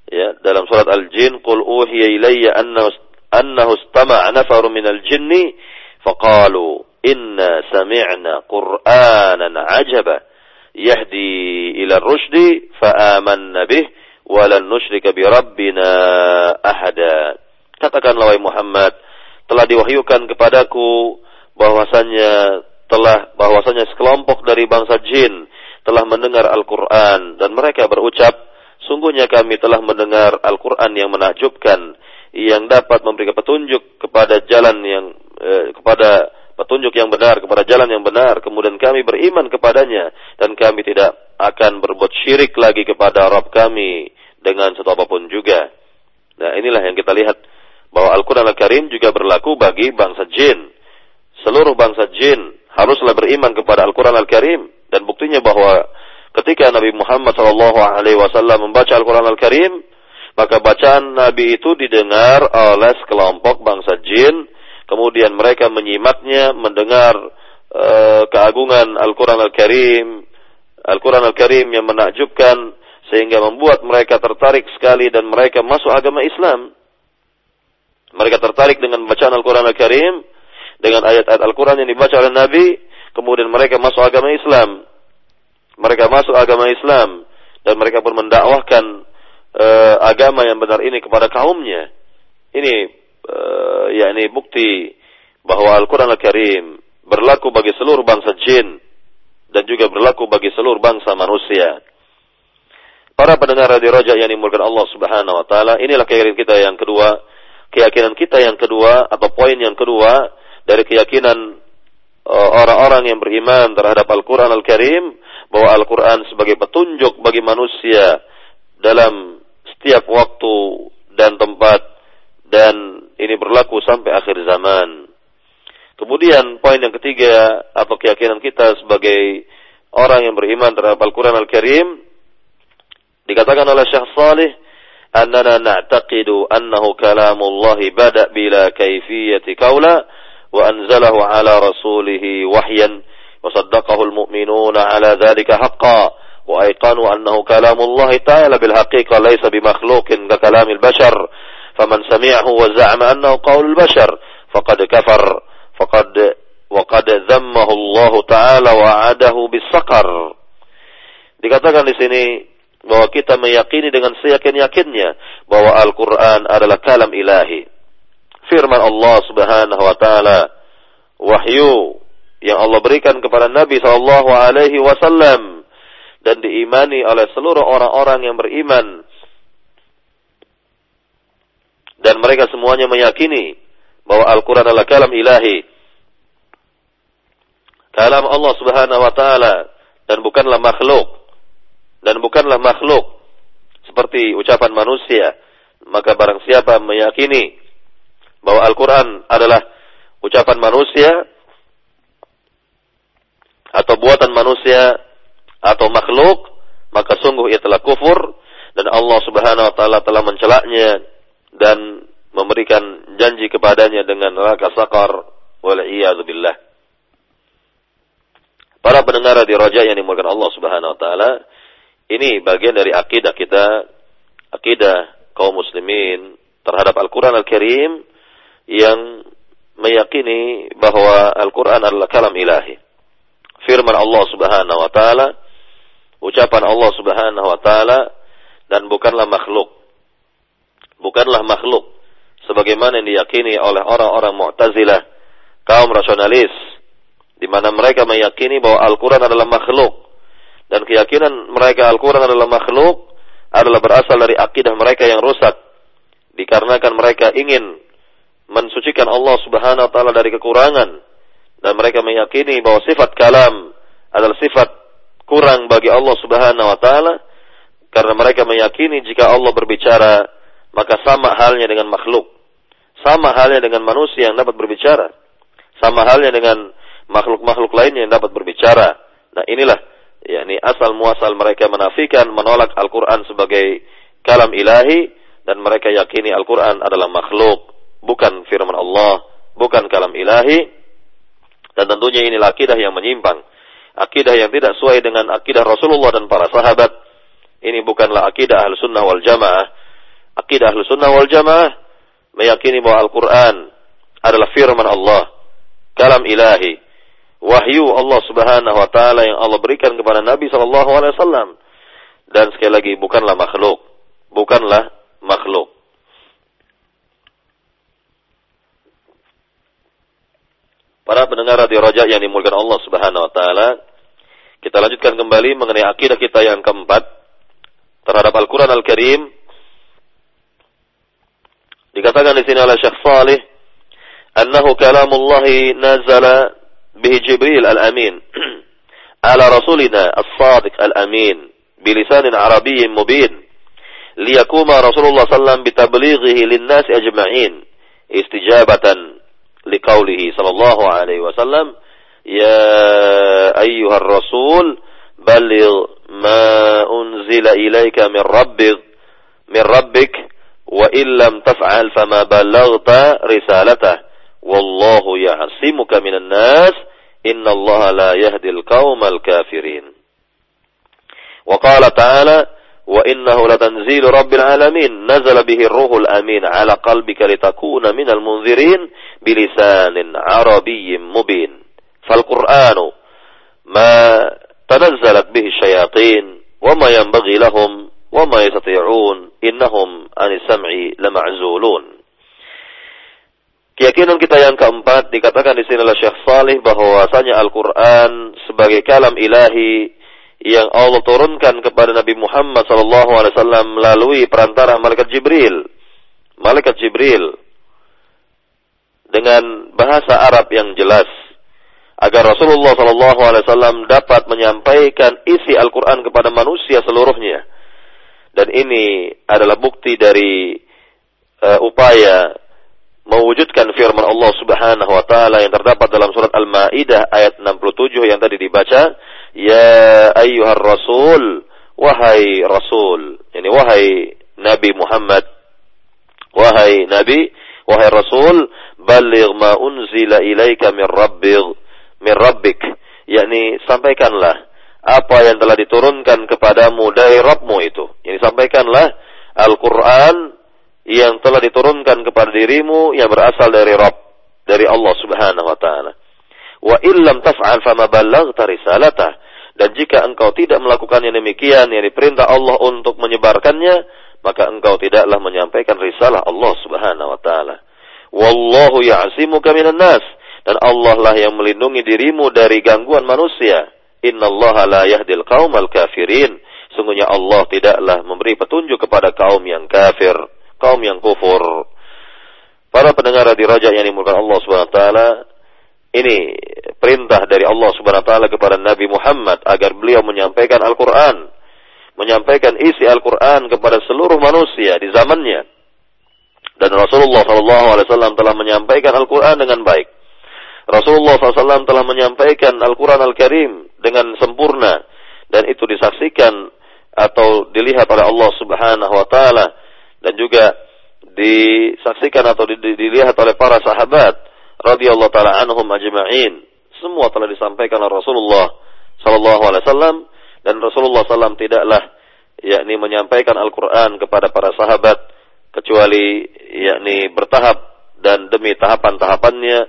ya dalam surat Al-Jin qul uhiya ilayya annahu annahu istama'a nafarun minal jinni faqalu inna sami'na qur'anan ajaba. Yahdi ila rushdi fa amanna bih wa lan bi rabbina ahada. Katakanlah Muhammad telah diwahyukan kepadaku bahwasanya telah bahwasanya sekelompok dari bangsa jin telah mendengar Al-Qur'an dan mereka berucap sungguhnya kami telah mendengar Al-Qur'an yang menakjubkan yang dapat memberikan petunjuk kepada jalan yang eh, kepada petunjuk yang benar kepada jalan yang benar kemudian kami beriman kepadanya dan kami tidak akan berbuat syirik lagi kepada Rabb kami dengan sesuatu apa pun juga. Nah, inilah yang kita lihat bahwa Al-Qur'an Al-Karim juga berlaku bagi bangsa jin. Seluruh bangsa jin haruslah beriman kepada Al-Qur'an Al-Karim dan buktinya bahwa ketika Nabi Muhammad SAW membaca Al-Qur'an Al-Karim, maka bacaan Nabi itu didengar oleh sekelompok bangsa jin, kemudian mereka menyimaknya, mendengar uh, keagungan Al-Quran Al-Karim, Al-Quran Al-Karim yang menakjubkan, sehingga membuat mereka tertarik sekali dan mereka masuk agama Islam. Mereka tertarik dengan bacaan Al-Quran Al-Karim, dengan ayat-ayat Al-Quran yang dibaca oleh Nabi, kemudian mereka masuk agama Islam. Mereka masuk agama Islam, dan mereka pun mendakwahkan uh, agama yang benar ini kepada kaumnya. Ini uh, ya ini bukti bahwa Al-Qur'an Al-Karim berlaku bagi seluruh bangsa jin dan juga berlaku bagi seluruh bangsa manusia. Para pendengar radio Raja yang dimulakan Allah Subhanahu wa taala, inilah keyakinan kita yang kedua, keyakinan kita yang kedua atau poin yang kedua dari keyakinan eh, orang-orang yang beriman terhadap Al-Qur'an Al-Karim bahwa Al-Qur'an sebagai petunjuk bagi manusia dalam setiap waktu dan tempat dan ini berlaku sampai akhir zaman. Kemudian poin yang ketiga atau keyakinan kita sebagai orang yang beriman terhadap Al-Quran Al-Karim dikatakan oleh Syekh Salih أننا نعتقد أنه كلام الله بدأ بلا كيفية كولا وأنزله على رسوله وحيا وصدقه المؤمنون على ذلك حقا وأيقنوا أنه كلام الله تعالى بالحقيقة ليس بمخلوق ككلام البشر فمن سمعه وزعم أنه قول البشر فقد كفر فقد وقد ذمه الله تعالى وعده بالسقر dikatakan di sini bahwa kita meyakini dengan seyakin-yakinnya bahwa Al-Qur'an adalah kalam ilahi. Firman Allah Subhanahu wa taala wahyu yang Allah berikan kepada Nabi sallallahu alaihi wasallam dan diimani oleh seluruh orang-orang yang beriman dan mereka semuanya meyakini bahwa Al-Quran adalah kalam ilahi kalam Allah Subhanahu wa taala dan bukanlah makhluk. Dan bukanlah makhluk seperti ucapan manusia. Maka barang siapa meyakini bahwa Al-Qur'an adalah ucapan manusia atau buatan manusia atau makhluk, maka sungguh ia telah kufur dan Allah Subhanahu wa taala telah mencelaknya dan memberikan janji kepadanya dengan neraka sakar wal billah. Para pendengar di Raja yang dimulakan Allah Subhanahu wa taala, ini bagian dari akidah kita, akidah kaum muslimin terhadap Al-Qur'an Al-Karim yang meyakini bahwa Al-Qur'an adalah kalam ilahi. Firman Allah Subhanahu wa taala, ucapan Allah Subhanahu wa taala dan bukanlah makhluk. Bukanlah makhluk sebagaimana yang diyakini oleh orang-orang Mu'tazilah, kaum rasionalis, di mana mereka meyakini bahwa Al-Qur'an adalah makhluk dan keyakinan mereka Al-Qur'an adalah makhluk adalah berasal dari akidah mereka yang rusak dikarenakan mereka ingin mensucikan Allah Subhanahu wa taala dari kekurangan dan mereka meyakini bahwa sifat kalam adalah sifat kurang bagi Allah Subhanahu wa taala karena mereka meyakini jika Allah berbicara maka sama halnya dengan makhluk sama halnya dengan manusia yang dapat berbicara sama halnya dengan makhluk-makhluk lainnya yang dapat berbicara. Nah, inilah yakni asal muasal mereka menafikan menolak Al-Qur'an sebagai kalam ilahi dan mereka yakini Al-Qur'an adalah makhluk, bukan firman Allah, bukan kalam ilahi. Dan tentunya inilah akidah yang menyimpang. Akidah yang tidak sesuai dengan akidah Rasulullah dan para sahabat. Ini bukanlah akidah ahlu sunnah wal jamaah. Akidah ahlu sunnah wal jamaah meyakini bahwa Al-Quran adalah firman Allah. Kalam ilahi wahyu Allah Subhanahu wa taala yang Allah berikan kepada Nabi sallallahu alaihi wasallam. Dan sekali lagi bukanlah makhluk, bukanlah makhluk. Para pendengar radio Raja yang dimulakan Allah Subhanahu wa taala, kita lanjutkan kembali mengenai akidah kita yang keempat terhadap Al-Qur'an Al-Karim. Dikatakan di sini oleh Syekh Salih, "Annahu kalamullah nazala به جبريل الأمين على رسولنا الصادق الأمين بلسان عربي مبين ليقوم رسول الله صلى الله عليه وسلم بتبليغه للناس أجمعين استجابة لقوله صلى الله عليه وسلم يا أيها الرسول بلغ ما أنزل وإن لم تفعل فما بلغت رسالته. والله يعصمك من الناس. إن الله لا يهدي القوم الكافرين. وقال تعالى وإنه لتنزيل رب العالمين. نزل به الروح الأمين على قلبك لتكون من المنذرين بلسان عربي مبين. فالقرآن ما تنزلت به الشياطين وما ينبغي لهم وما يستطيعون إنهم عن السمع لمعزولون Keyakinan kita yang keempat dikatakan di sini oleh Syekh Salih bahwasanya Al-Qur'an sebagai kalam ilahi yang Allah turunkan kepada Nabi Muhammad SAW melalui perantara malaikat Jibril. Malaikat Jibril dengan bahasa Arab yang jelas agar Rasulullah SAW dapat menyampaikan isi Al-Quran kepada manusia seluruhnya. dan ini adalah bukti dari uh, upaya mewujudkan firman Allah Subhanahu wa taala yang terdapat dalam surat Al-Maidah ayat 67 yang tadi dibaca, "Ya ayyuhar rasul, wahai rasul." Yani wahai Nabi Muhammad, wahai Nabi, wahai Rasul, baligh ma unzila ilaika min rabbik, min rabbik. yakni sampaikanlah apa yang telah diturunkan kepadamu dari Rabbmu itu. Yani sampaikanlah Al-Qur'an yang telah diturunkan kepada dirimu yang berasal dari Rabb, dari Allah Subhanahu wa taala. Wa illam taf'al fama ballaghta risalatah. Dan jika engkau tidak melakukan yang demikian yang diperintah Allah untuk menyebarkannya, maka engkau tidaklah menyampaikan risalah Allah Subhanahu wa taala. Wallahu ya'simuka minan nas dan Allah lah yang melindungi dirimu dari gangguan manusia. Innallaha la yahdil qaumal kafirin. Sungguhnya Allah tidaklah memberi petunjuk kepada kaum yang kafir kaum yang kufur. Para pendengar di Raja yang dimulakan Allah Subhanahu wa taala, Ini perintah dari Allah Subhanahu wa taala kepada Nabi Muhammad agar beliau menyampaikan Al-Qur'an, menyampaikan isi Al-Qur'an kepada seluruh manusia di zamannya. Dan Rasulullah SAW telah menyampaikan Al-Quran dengan baik. Rasulullah SAW telah menyampaikan Al-Quran Al-Karim dengan sempurna. Dan itu disaksikan atau dilihat oleh Allah Subhanahu Wa Taala dan juga disaksikan atau dilihat oleh para sahabat radhiyallahu taala anhum ajma'in. Semua telah disampaikan oleh Rasulullah sallallahu alaihi wasallam dan Rasulullah SAW tidaklah yakni menyampaikan Al-Qur'an kepada para sahabat kecuali yakni bertahap dan demi tahapan-tahapannya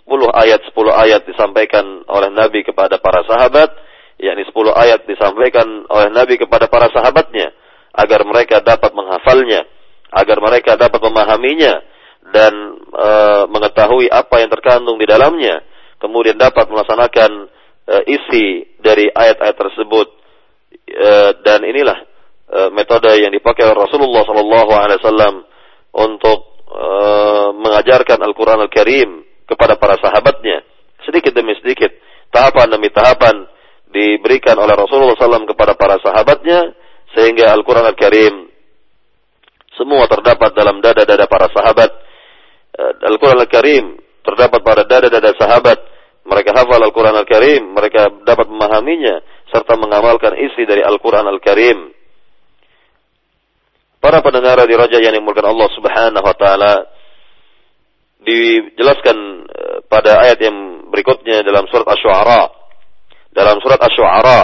10 ayat 10 ayat disampaikan oleh Nabi kepada para sahabat yakni 10 ayat disampaikan oleh Nabi kepada para sahabatnya agar mereka dapat menghafalnya agar mereka dapat memahaminya dan e, mengetahui apa yang terkandung di dalamnya kemudian dapat melaksanakan e, isi dari ayat-ayat tersebut. E, dan inilah Eh, metode yang dipakai Rasulullah Wasallam untuk uh, mengajarkan Al-Quran Al-Karim kepada para sahabatnya. Sedikit demi sedikit tahapan demi tahapan diberikan oleh Rasulullah SAW kepada para sahabatnya sehingga Al-Quran Al-Karim semua terdapat dalam dada-dada para sahabat. Uh, Al-Quran Al-Karim terdapat pada dada-dada sahabat. Mereka hafal Al-Quran Al-Karim mereka dapat memahaminya serta mengamalkan isi dari Al-Quran Al-Karim. Para pendengar di Raja yang dimulakan Allah Subhanahu wa taala dijelaskan eh, pada ayat yang berikutnya dalam surat Asy-Syu'ara. Dalam surat Asy-Syu'ara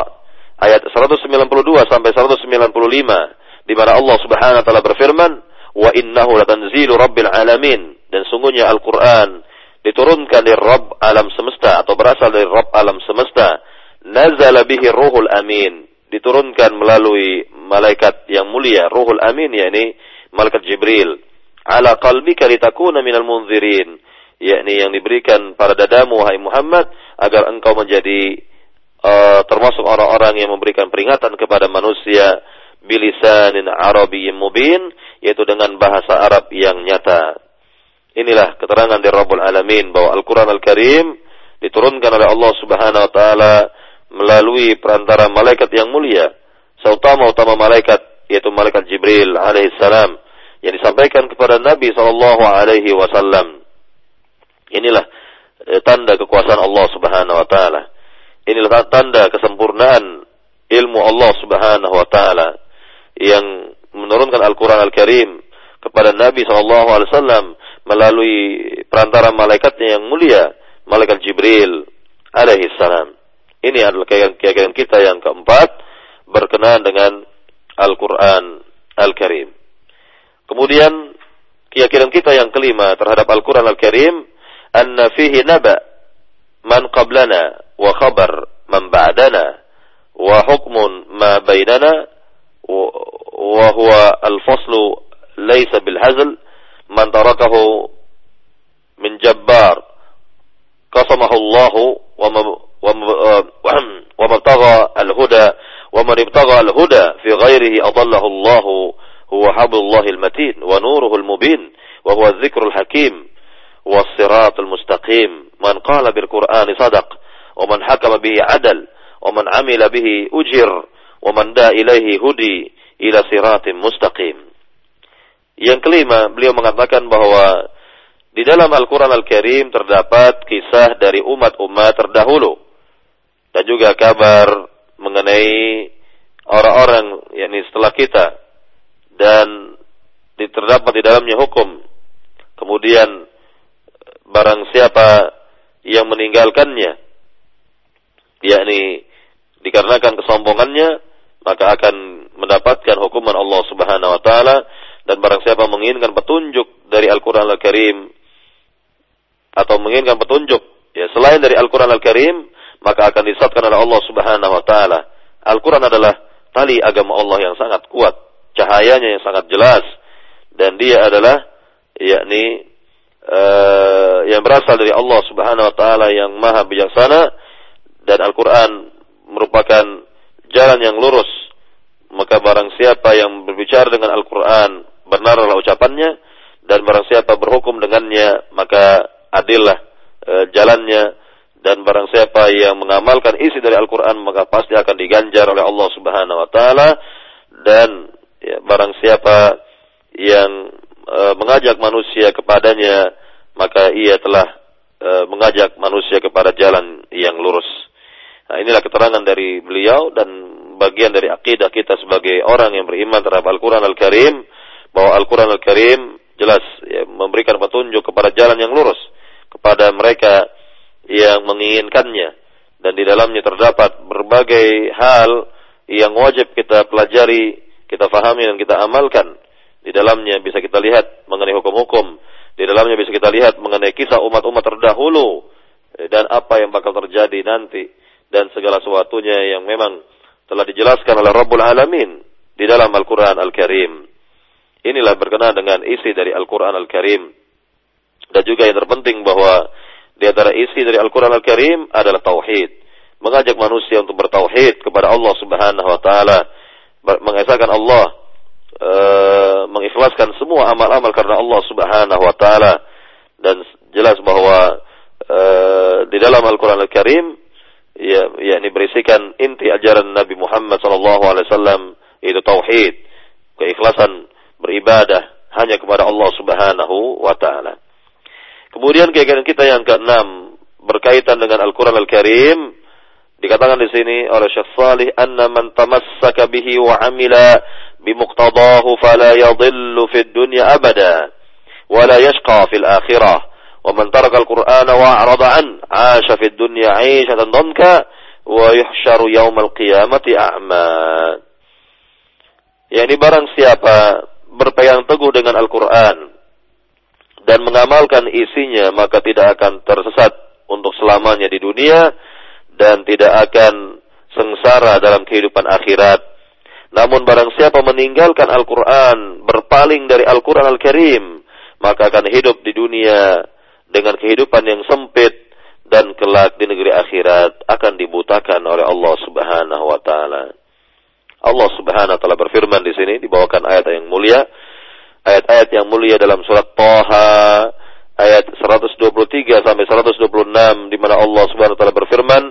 ayat 192 sampai 195 di mana Allah Subhanahu wa taala berfirman, "Wa innahu latanzilu rabbil alamin." Dan sungguhnya Al-Qur'an diturunkan dari Rabb alam semesta atau berasal dari Rabb alam semesta. Nazala bihi ruhul amin diturunkan melalui malaikat yang mulia, Ruhul Amin yakni malaikat Jibril. Ala qalbika litakuna minal munzirin, yakni yang diberikan pada dadamu wahai Muhammad agar engkau menjadi uh, termasuk orang-orang yang memberikan peringatan kepada manusia bilisanin arabiyyin mubin yaitu dengan bahasa Arab yang nyata. Inilah keterangan dari Rabbul Alamin bahwa Al-Qur'an Al-Karim diturunkan oleh Allah Subhanahu wa taala melalui perantara malaikat yang mulia, seutama-utama malaikat yaitu malaikat Jibril alaihissalam yang disampaikan kepada Nabi sallallahu alaihi wasallam. Inilah eh, tanda kekuasaan Allah Subhanahu wa taala. Inilah tanda kesempurnaan ilmu Allah Subhanahu wa taala yang menurunkan Al-Qur'an Al-Karim kepada Nabi sallallahu alaihi wasallam melalui perantara malaikatnya yang mulia, malaikat Jibril alaihi salam. Ini adalah keyakinan kita yang keempat berkenaan dengan Al-Quran Al-Karim. Kemudian keyakinan kita yang kelima terhadap Al-Quran Al-Karim, anna fihi naba man qablana wa khabar man ba'dana wa hukmun ma bainana wa huwa al-faslu laysa bil hazl man tarakahu min jabbar qasamahu Allah wa وما ابتغى الهدى ومن huwa hablullahil matin wa mubin wa hakim wa mustaqim man qala sadaq wa man bihi adal wa man bihi ujir wa man hudi ila mustaqim yang kelima beliau mengatakan bahwa di dalam Al-Quran Al-Karim terdapat kisah dari umat-umat terdahulu. Dan juga kabar mengenai orang-orang yakni setelah kita dan terdapat di dalamnya hukum. Kemudian barang siapa yang meninggalkannya yakni dikarenakan kesombongannya maka akan mendapatkan hukuman Allah Subhanahu wa taala. Dan barang siapa menginginkan petunjuk dari Al-Qur'an Al-Karim atau menginginkan petunjuk ya selain dari Al-Qur'an Al-Karim maka akan disesatkan oleh Allah Subhanahu wa taala. Al-Qur'an adalah tali agama Allah yang sangat kuat, cahayanya yang sangat jelas. Dan dia adalah yakni uh, yang berasal dari Allah Subhanahu wa taala yang maha bijaksana. Dan Al-Qur'an merupakan jalan yang lurus. Maka barang siapa yang berbicara dengan Al-Qur'an benarlah ucapannya. Dan barang siapa berhukum dengannya maka adillah eh, jalannya. Dan barang siapa yang mengamalkan isi dari Al-Qur'an maka pasti akan diganjar oleh Allah Subhanahu wa taala. Dan ya, barang siapa yang eh, mengajak manusia kepadanya maka ia telah eh, mengajak manusia kepada jalan yang lurus. Nah, inilah keterangan dari beliau dan bagian dari akidah kita sebagai orang yang beriman terhadap Al-Quran Al-Karim bahwa Al-Quran Al-Karim jelas ya, memberikan petunjuk kepada jalan yang lurus kepada mereka yang menginginkannya dan di dalamnya terdapat berbagai hal yang wajib kita pelajari, kita fahami dan kita amalkan. Di dalamnya bisa kita lihat mengenai hukum-hukum, di dalamnya bisa kita lihat mengenai kisah umat-umat terdahulu dan apa yang bakal terjadi nanti dan segala sesuatunya yang memang telah dijelaskan oleh Rabbul Alamin di dalam Al-Quran Al-Karim. Inilah berkenaan dengan isi dari Al-Quran Al-Karim. Dan juga yang terpenting bahwa di antara isi dari Al-Quran Al-Karim adalah tauhid. Mengajak manusia untuk bertauhid kepada Allah Subhanahu wa taala, mengesahkan Allah, e, mengikhlaskan semua amal-amal karena Allah Subhanahu wa taala dan jelas bahwa e, di dalam Al-Quran Al-Karim ya yakni berisikan inti ajaran Nabi Muhammad sallallahu alaihi wasallam itu tauhid, keikhlasan beribadah hanya kepada Allah Subhanahu wa taala. Kemudian keyakinan kita yang keenam berkaitan dengan Al-Qur'an Al-Karim Dikatakan di sini oleh Syekh Salih anna man tamassaka bihi wa amila bi muqtadahu fala yadhillu fid dunya abada wa la yashqa fil akhirah wa man taraka al-Qur'ana wa arada an 'asha fid dunya 'ishatan dhanka wa yuhsyaru yaumal qiyamati a'ma. Yani barang siapa berpegang teguh dengan Al-Qur'an dan mengamalkan isinya maka tidak akan tersesat untuk selamanya di dunia dan tidak akan sengsara dalam kehidupan akhirat. Namun barang siapa meninggalkan Al-Quran, berpaling dari Al-Quran Al-Karim, maka akan hidup di dunia dengan kehidupan yang sempit dan kelak di negeri akhirat akan dibutakan oleh Allah Subhanahu wa taala. Allah Subhanahu wa taala berfirman di sini dibawakan ayat yang mulia, ayat-ayat yang mulia dalam surat Thaha ayat 123 sampai 126 di mana Allah Subhanahu wa taala berfirman,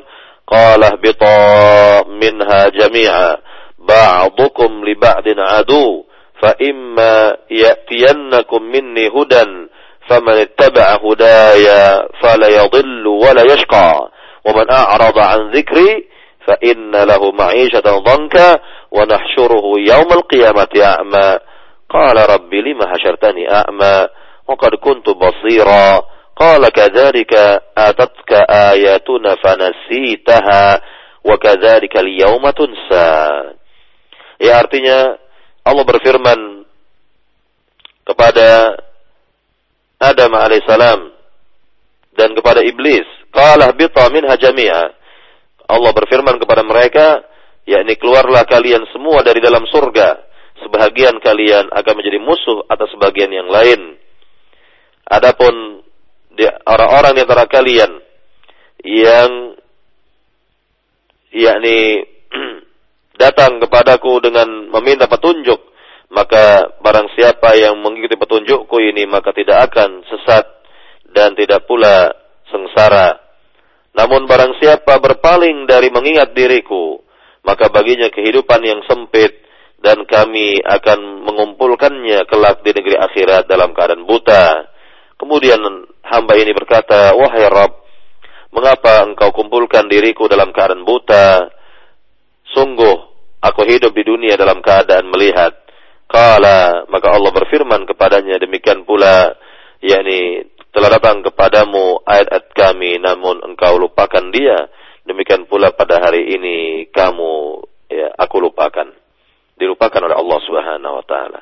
"Qala bita minha jami'a ba'dukum li ba'din adu fa imma ya'tiyannakum minni hudan فمن اتبع هدايا فلا يضل ولا يشقى ومن أعرض عن ذكري فإن له معيشة ضنكا ونحشره يوم القيامة أعمى. قال رب لم حشرتني أعمى؟ وقد كنت بصيرا. Qala kadzalika atatka ayatuna fanasitaha wa kadzalika al-yawma tunsa. Ya artinya Allah berfirman kepada Adam alaihissalam dan kepada iblis, "Qalah bita minha. Allah berfirman kepada mereka, yakni keluarlah kalian semua dari dalam surga. Sebahagian kalian akan menjadi musuh atas sebagian yang lain. Adapun orang-orang di antara kalian yang yakni [clears throat] datang kepadaku dengan meminta petunjuk maka barang siapa yang mengikuti petunjukku ini maka tidak akan sesat dan tidak pula sengsara. Namun barang siapa berpaling dari mengingat diriku, maka baginya kehidupan yang sempit dan kami akan mengumpulkannya kelak di negeri akhirat dalam keadaan buta. Kemudian hamba ini berkata, Wahai Rabb, mengapa engkau kumpulkan diriku dalam keadaan buta? Sungguh, aku hidup di dunia dalam keadaan melihat. Kala maka Allah berfirman kepadanya demikian pula yakni telah datang kepadamu ayat-ayat kami namun engkau lupakan dia demikian pula pada hari ini kamu ya aku lupakan dilupakan oleh Allah Subhanahu wa taala.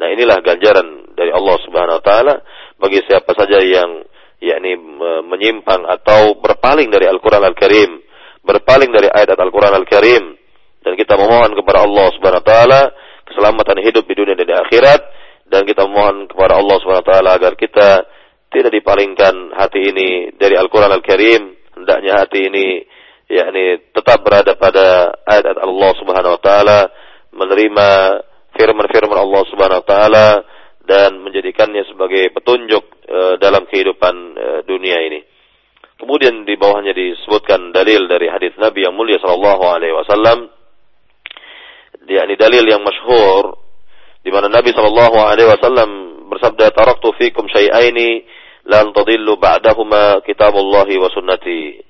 Nah, inilah ganjaran dari Allah Subhanahu wa taala bagi siapa saja yang yakni menyimpang atau berpaling dari Al-Qur'an Al-Karim, berpaling dari ayat Al-Qur'an Al-Karim. Dan kita memohon kepada Allah Subhanahu wa taala keselamatan hidup di dunia dan di akhirat. Dan kita mohon kepada Allah SWT agar kita tidak dipalingkan hati ini dari Al-Quran Al-Karim. Hendaknya hati ini yakni tetap berada pada ayat-ayat Allah Subhanahu wa taala menerima firman-firman Allah Subhanahu wa taala dan menjadikannya sebagai petunjuk e, dalam kehidupan e, dunia ini. Kemudian di bawahnya disebutkan dalil dari hadis Nabi yang mulia sallallahu alaihi wasallam yakni dalil yang masyhur di mana Nabi sallallahu alaihi wasallam bersabda taraktu fikum syai'aini lan tadillu ba'dahuma kitabullahi wa sunnati.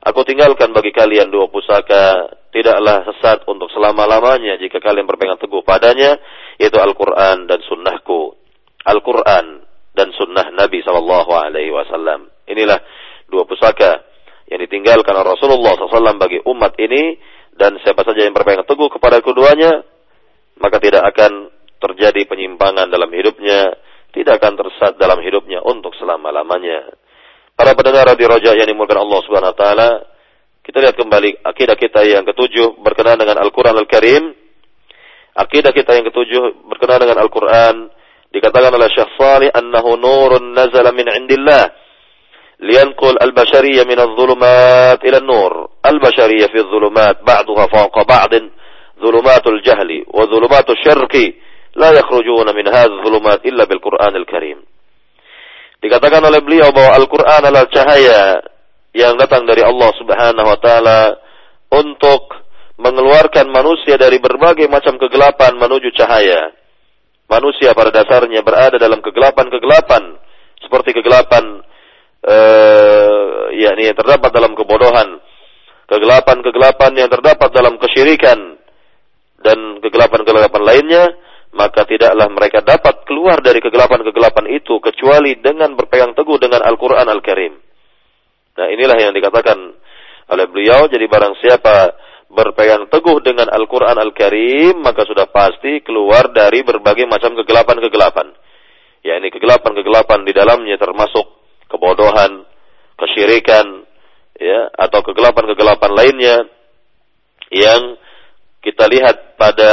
Aku tinggalkan bagi kalian dua pusaka, tidaklah sesat untuk selama-lamanya jika kalian berpegang teguh padanya, yaitu Al-Quran dan sunnahku. Al-Quran dan sunnah Nabi Sallallahu Alaihi Wasallam. Inilah dua pusaka yang ditinggalkan Rasulullah SAW bagi umat ini dan siapa saja yang berpegang teguh kepada keduanya, maka tidak akan terjadi penyimpangan dalam hidupnya, tidak akan tersesat dalam hidupnya untuk selama-lamanya. Para pendengar di Roja yang dimulakan Allah Subhanahu wa taala, kita lihat kembali akidah kita yang ketujuh berkenaan dengan Al-Qur'an Al-Karim. Akidah kita yang ketujuh berkenaan dengan Al-Qur'an dikatakan oleh Syekh Salih annahu nurun nazala min indillah liyanqul al-bashariyya min adh-dhulumat ila an-nur. Al-bashariyya fi adh-dhulumat ba'daha fawqa ba'd dhulumatul jahli wa dhulumatul syirki la yakhrujuna min hadhihi adh-dhulumat illa bil Qur'an al-Karim. Dikatakan oleh beliau bahwa Al-Quran adalah cahaya yang datang dari Allah subhanahu wa ta'ala untuk mengeluarkan manusia dari berbagai macam kegelapan menuju cahaya. Manusia pada dasarnya berada dalam kegelapan-kegelapan seperti kegelapan eh, yakni yang terdapat dalam kebodohan, kegelapan-kegelapan yang terdapat dalam kesyirikan dan kegelapan-kegelapan lainnya maka tidaklah mereka dapat keluar dari kegelapan-kegelapan itu kecuali dengan berpegang teguh dengan Al-Quran Al-Karim. Nah inilah yang dikatakan oleh beliau, jadi barang siapa berpegang teguh dengan Al-Quran Al-Karim, maka sudah pasti keluar dari berbagai macam kegelapan-kegelapan. Ya ini kegelapan-kegelapan di dalamnya termasuk kebodohan, kesyirikan, ya atau kegelapan-kegelapan lainnya yang kita lihat pada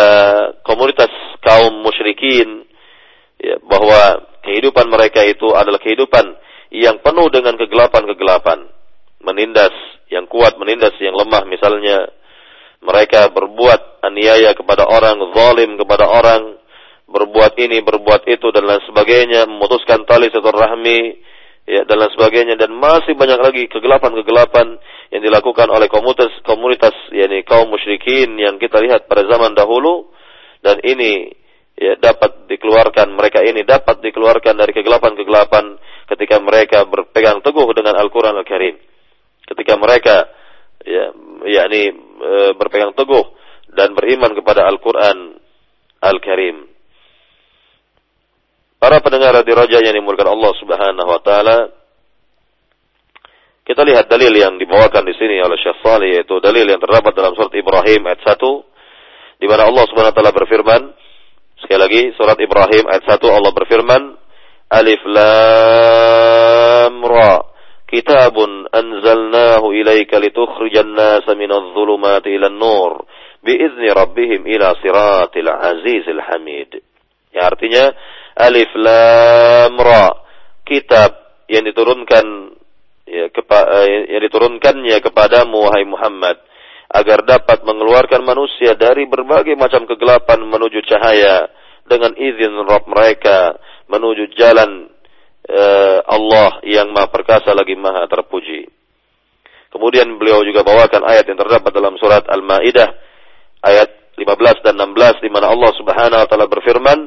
komunitas kaum musyrikin ya, bahwa kehidupan mereka itu adalah kehidupan yang penuh dengan kegelapan-kegelapan, menindas yang kuat, menindas yang lemah. Misalnya mereka berbuat aniaya kepada orang, zalim kepada orang, berbuat ini, berbuat itu dan lain sebagainya, memutuskan tali silaturahmi, ya dan lain sebagainya dan masih banyak lagi kegelapan-kegelapan yang dilakukan oleh komunitas komunitas yakni kaum musyrikin yang kita lihat pada zaman dahulu dan ini ya dapat dikeluarkan mereka ini dapat dikeluarkan dari kegelapan-kegelapan ketika mereka berpegang teguh dengan Al-Qur'an Al-Karim. Ketika mereka ya yakni e, berpegang teguh dan beriman kepada Al-Qur'an Al-Karim. Para pendengar di Raja yang dimulakan Allah Subhanahu wa taala, kita lihat dalil yang dibawakan di sini oleh Syekh Salih yaitu dalil yang terdapat dalam surat Ibrahim ayat 1 di mana Allah Subhanahu wa taala berfirman sekali lagi surat Ibrahim ayat 1 Allah berfirman Alif Lam Ra Kitabun anzalnahu ilaika litukhrijan nasa minadh dhulumati ilan nur biizni rabbihim ila siratil azizil hamid. Ya artinya Alif Lam Ra kitab yang diturunkan ya, kepa, eh, yang diturunkannya kepadamu wahai Muhammad agar dapat mengeluarkan manusia dari berbagai macam kegelapan menuju cahaya dengan izin roh mereka menuju jalan eh, Allah yang maha perkasa lagi maha terpuji. Kemudian beliau juga bawakan ayat yang terdapat dalam surat Al-Maidah ayat 15 dan 16 di mana Allah Subhanahu wa taala berfirman,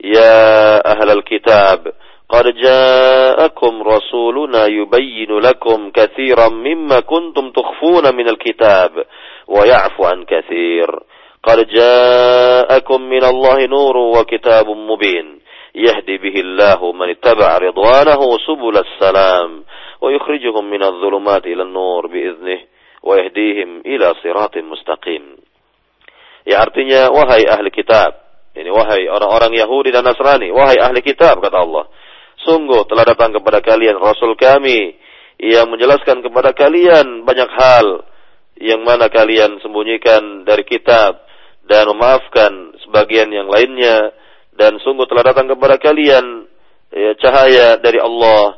"Ya ahlal kitab, قد جاءكم رسولنا يبين لكم كثيرا مما كنتم تخفون من الكتاب ويعفو عن كثير. قد جاءكم من الله نور وكتاب مبين. يهدي به الله من اتبع رضوانه سبل السلام ويخرجهم من الظلمات إلى النور بإذنه ويهديهم إلى صراط مستقيم. Ya artinya wahai ahli kitab Ini wahai orang-orang Yahudi dan Nasrani, wahai ahli kitab kata Allah. Sungguh telah datang kepada kalian Rasul kami. Yang menjelaskan kepada kalian banyak hal yang mana kalian sembunyikan dari kitab dan memaafkan sebagian yang lainnya. Dan sungguh telah datang kepada kalian ya, cahaya dari Allah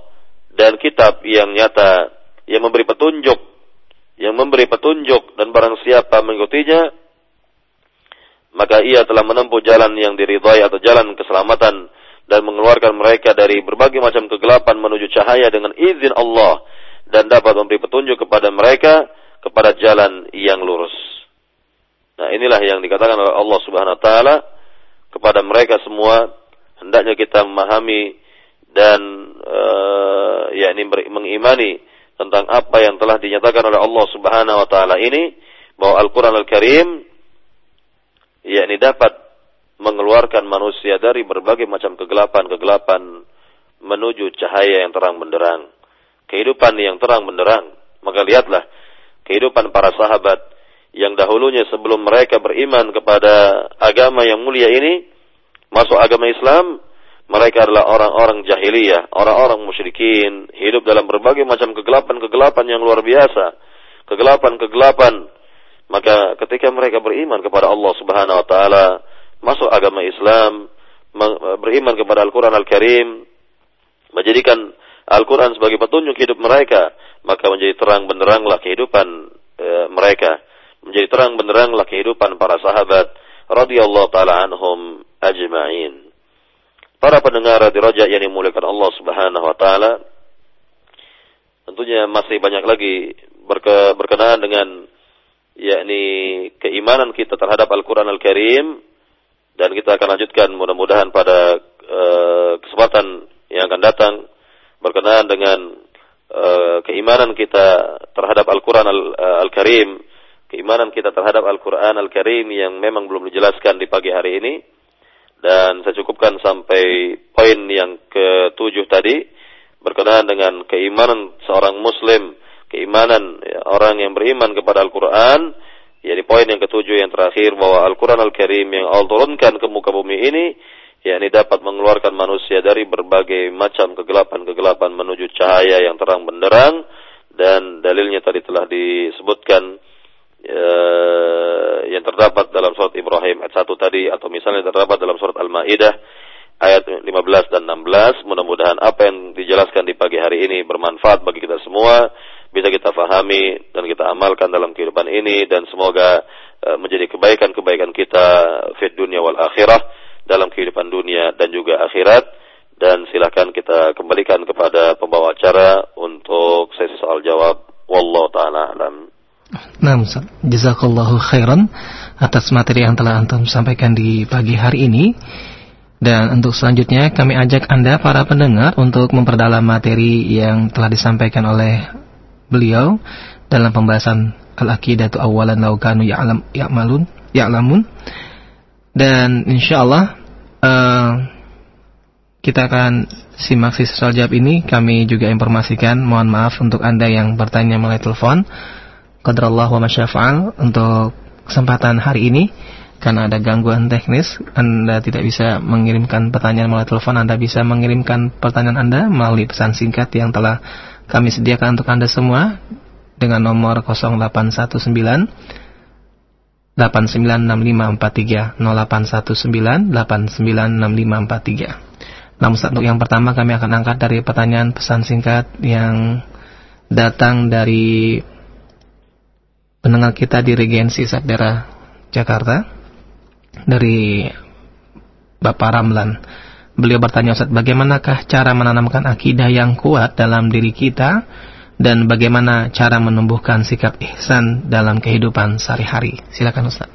dan kitab yang nyata yang memberi petunjuk yang memberi petunjuk dan barang siapa mengikutinya maka ia telah menempuh jalan yang diridhai atau jalan keselamatan dan mengeluarkan mereka dari berbagai macam kegelapan menuju cahaya dengan izin Allah dan dapat memberi petunjuk kepada mereka kepada jalan yang lurus. Nah, inilah yang dikatakan oleh Allah Subhanahu wa taala kepada mereka semua hendaknya kita memahami dan uh, yakni mengimani tentang apa yang telah dinyatakan oleh Allah Subhanahu wa taala ini bahwa Al-Qur'an Al-Karim yakni dapat mengeluarkan manusia dari berbagai macam kegelapan-kegelapan menuju cahaya yang terang benderang. Kehidupan yang terang benderang. Maka lihatlah kehidupan para sahabat yang dahulunya sebelum mereka beriman kepada agama yang mulia ini, masuk agama Islam, mereka adalah orang-orang jahiliyah, orang-orang musyrikin, hidup dalam berbagai macam kegelapan-kegelapan yang luar biasa. Kegelapan-kegelapan. Maka ketika mereka beriman kepada Allah Subhanahu wa taala, masuk agama Islam, beriman kepada Al-Qur'an Al-Karim, menjadikan Al-Qur'an sebagai petunjuk hidup mereka, maka menjadi terang benderanglah kehidupan e, mereka. Menjadi terang benderanglah kehidupan para sahabat radhiyallahu taala anhum ajma'in. Para pendengar di Raja yang dimuliakan Allah Subhanahu wa taala, tentunya masih banyak lagi berke, berkenaan dengan yakni keimanan kita terhadap Al-Qur'an Al-Karim dan kita akan lanjutkan mudah-mudahan pada uh, kesempatan yang akan datang berkenaan dengan uh, keimanan kita terhadap Al-Qur'an Al-Karim, keimanan kita terhadap Al-Qur'an Al-Karim yang memang belum dijelaskan di pagi hari ini. Dan saya cukupkan sampai poin yang ketujuh tadi berkenaan dengan keimanan seorang muslim, keimanan ya, orang yang beriman kepada Al-Qur'an, yakni poin yang ketujuh yang terakhir bahwa Al-Qur'an Al-Karim yang Allah turunkan ke muka bumi ini yakni dapat mengeluarkan manusia dari berbagai macam kegelapan-kegelapan menuju cahaya yang terang benderang. Dan dalilnya tadi telah disebutkan uh, yang terdapat dalam surat Ibrahim ayat 1 tadi atau misalnya terdapat dalam surat Al-Maidah ayat 15 dan 16 mudah-mudahan apa yang dijelaskan di pagi hari ini bermanfaat bagi kita semua bisa kita fahami dan kita amalkan dalam kehidupan ini dan semoga uh, menjadi kebaikan-kebaikan kita fit dunia wal akhirah dalam kehidupan dunia dan juga akhirat. Dan silakan kita kembalikan kepada pembawa acara untuk sesi soal jawab. Wallahu taala alam. Nah, jazakallahu khairan atas materi yang telah antum sampaikan di pagi hari ini. Dan untuk selanjutnya kami ajak Anda para pendengar untuk memperdalam materi yang telah disampaikan oleh beliau dalam pembahasan Al-Aqidatu Awalan Laukanu Ya'lam Ya'malun Ya'lamun. Dan insyaallah uh, kita akan simak sisi soal jawab ini. Kami juga informasikan, mohon maaf untuk Anda yang bertanya melalui telepon qadarullah wa masyafa'al untuk kesempatan hari ini karena ada gangguan teknis Anda tidak bisa mengirimkan pertanyaan melalui telepon Anda bisa mengirimkan pertanyaan Anda melalui pesan singkat yang telah kami sediakan untuk Anda semua dengan nomor 0819 896543 0819 896543 Namun untuk yang pertama kami akan angkat dari pertanyaan pesan singkat yang datang dari pendengar kita di Regensi Sakdera Jakarta dari Bapak Ramlan. Beliau bertanya Ustaz, bagaimanakah cara menanamkan akidah yang kuat dalam diri kita dan bagaimana cara menumbuhkan sikap ihsan dalam kehidupan sehari-hari? Silakan Ustaz.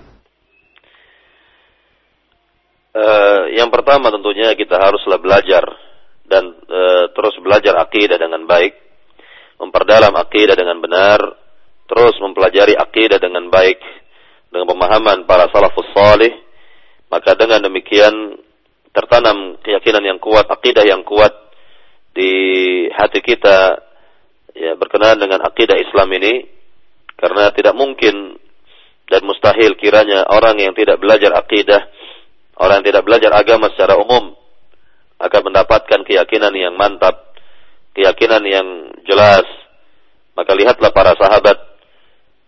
Uh, yang pertama tentunya kita haruslah belajar dan uh, terus belajar akidah dengan baik, memperdalam akidah dengan benar, terus mempelajari akidah dengan baik dengan pemahaman para salafus salih maka dengan demikian tertanam keyakinan yang kuat akidah yang kuat di hati kita ya berkenaan dengan akidah Islam ini karena tidak mungkin dan mustahil kiranya orang yang tidak belajar akidah orang yang tidak belajar agama secara umum akan mendapatkan keyakinan yang mantap keyakinan yang jelas. Maka lihatlah para sahabat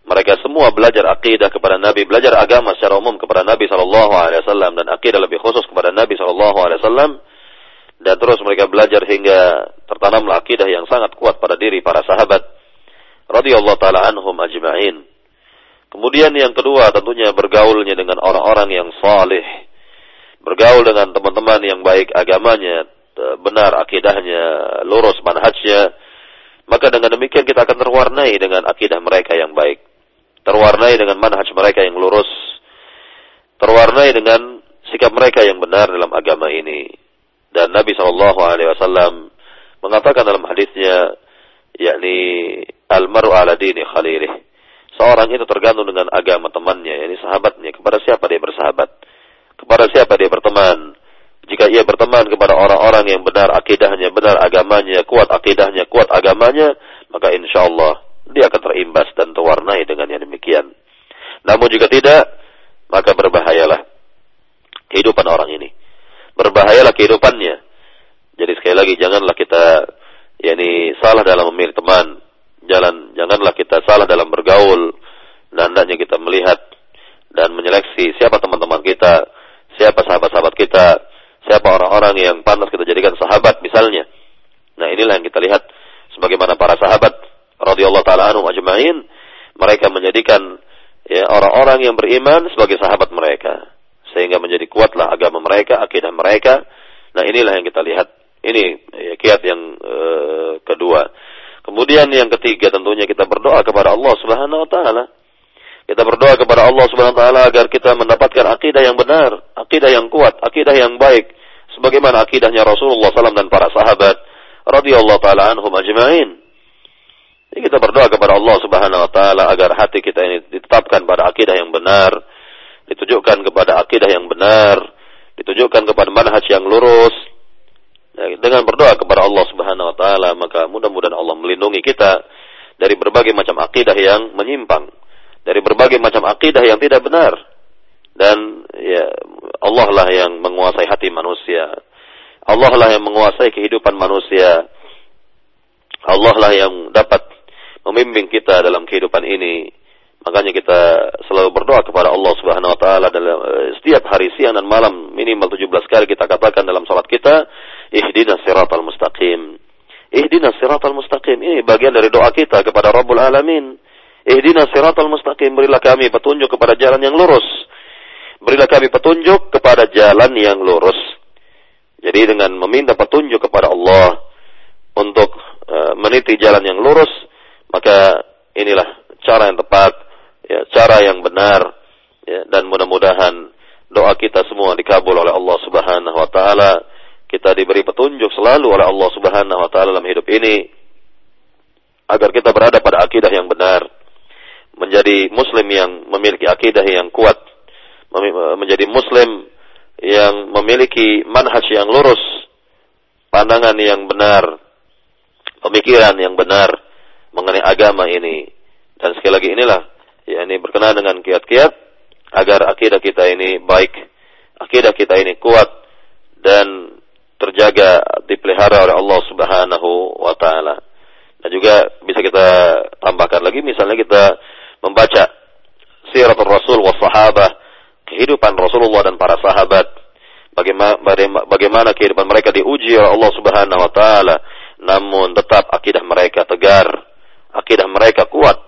mereka semua belajar akidah kepada Nabi, belajar agama secara umum kepada Nabi Shallallahu Alaihi Wasallam dan akidah lebih khusus kepada Nabi Shallallahu Alaihi Wasallam dan terus mereka belajar hingga tertanamlah akidah yang sangat kuat pada diri para sahabat radhiyallahu taala anhum ajma'in. Kemudian yang kedua tentunya bergaulnya dengan orang-orang yang saleh. Bergaul dengan teman-teman yang baik agamanya, benar akidahnya, lurus manhajnya, maka dengan demikian kita akan terwarnai dengan akidah mereka yang baik. Terwarnai dengan manhaj mereka yang lurus. Terwarnai dengan sikap mereka yang benar dalam agama ini. Dan Nabi Shallallahu Alaihi Wasallam mengatakan dalam hadisnya, yakni almaru ala dini khalilih. Seorang itu tergantung dengan agama temannya, yakni sahabatnya. Kepada siapa dia bersahabat? Kepada siapa dia berteman? Jika ia berteman kepada orang-orang yang benar akidahnya, benar agamanya, kuat akidahnya, kuat agamanya, maka insya Allah dia akan terimbas dan terwarnai dengan yang demikian. Namun jika tidak, maka berbahayalah kehidupan orang ini. Berbahayalah kehidupannya. Jadi sekali lagi janganlah kita yakni salah dalam memilih teman. Jalan janganlah kita salah dalam bergaul. Dan hendaknya kita melihat dan menyeleksi siapa teman-teman kita, siapa sahabat-sahabat kita, Siapa orang-orang yang pantas kita jadikan sahabat misalnya. Nah inilah yang kita lihat sebagaimana para sahabat radhiyallahu taala anhum ajma'in mereka menjadikan ya orang-orang yang beriman sebagai sahabat mereka sehingga menjadi kuatlah agama mereka, akidah mereka. Nah inilah yang kita lihat. Ini ya, kiat yang uh, kedua. Kemudian yang ketiga tentunya kita berdoa kepada Allah Subhanahu wa taala. Kita berdoa kepada Allah Subhanahu wa taala agar kita mendapatkan akidah yang benar, akidah yang kuat, akidah yang baik sebagaimana akidahnya Rasulullah SAW dan para sahabat radhiyallahu taala anhum ajma'in. Jadi kita berdoa kepada Allah Subhanahu wa taala agar hati kita ini ditetapkan pada akidah yang benar, ditujukan kepada akidah yang benar, ditujukan kepada manhaj yang lurus. Ya, dengan berdoa kepada Allah Subhanahu wa taala, maka mudah-mudahan Allah melindungi kita dari berbagai macam akidah yang menyimpang, dari berbagai macam akidah yang tidak benar dan ya Allah lah yang menguasai hati manusia. Allah lah yang menguasai kehidupan manusia. Allah lah yang dapat membimbing kita dalam kehidupan ini. Makanya kita selalu berdoa kepada Allah Subhanahu wa taala dalam eh, setiap hari siang dan malam minimal 17 kali kita katakan dalam salat kita, ihdinas siratal mustaqim. Ihdinas siratal mustaqim. Ini bagian dari doa kita kepada Rabbul Alamin. Ihdinas siratal mustaqim. Berilah kami petunjuk kepada jalan yang lurus berilah kami petunjuk kepada jalan yang lurus. Jadi dengan meminta petunjuk kepada Allah untuk uh, meniti jalan yang lurus, maka inilah cara yang tepat, ya, cara yang benar, ya, dan mudah-mudahan doa kita semua dikabul oleh Allah Subhanahu wa taala. Kita diberi petunjuk selalu oleh Allah Subhanahu wa taala dalam hidup ini agar kita berada pada akidah yang benar, menjadi muslim yang memiliki akidah yang kuat menjadi muslim yang memiliki manhaj yang lurus, pandangan yang benar, pemikiran yang benar mengenai agama ini. Dan sekali lagi inilah, ya ini berkenaan dengan kiat-kiat agar akidah kita ini baik, akidah kita ini kuat dan terjaga dipelihara oleh Allah Subhanahu wa taala. Dan juga bisa kita tambahkan lagi misalnya kita membaca siratul rasul was sahabah kehidupan Rasulullah dan para sahabat bagaimana bagaimana kehidupan mereka diuji oleh Allah Subhanahu wa taala namun tetap akidah mereka tegar akidah mereka kuat.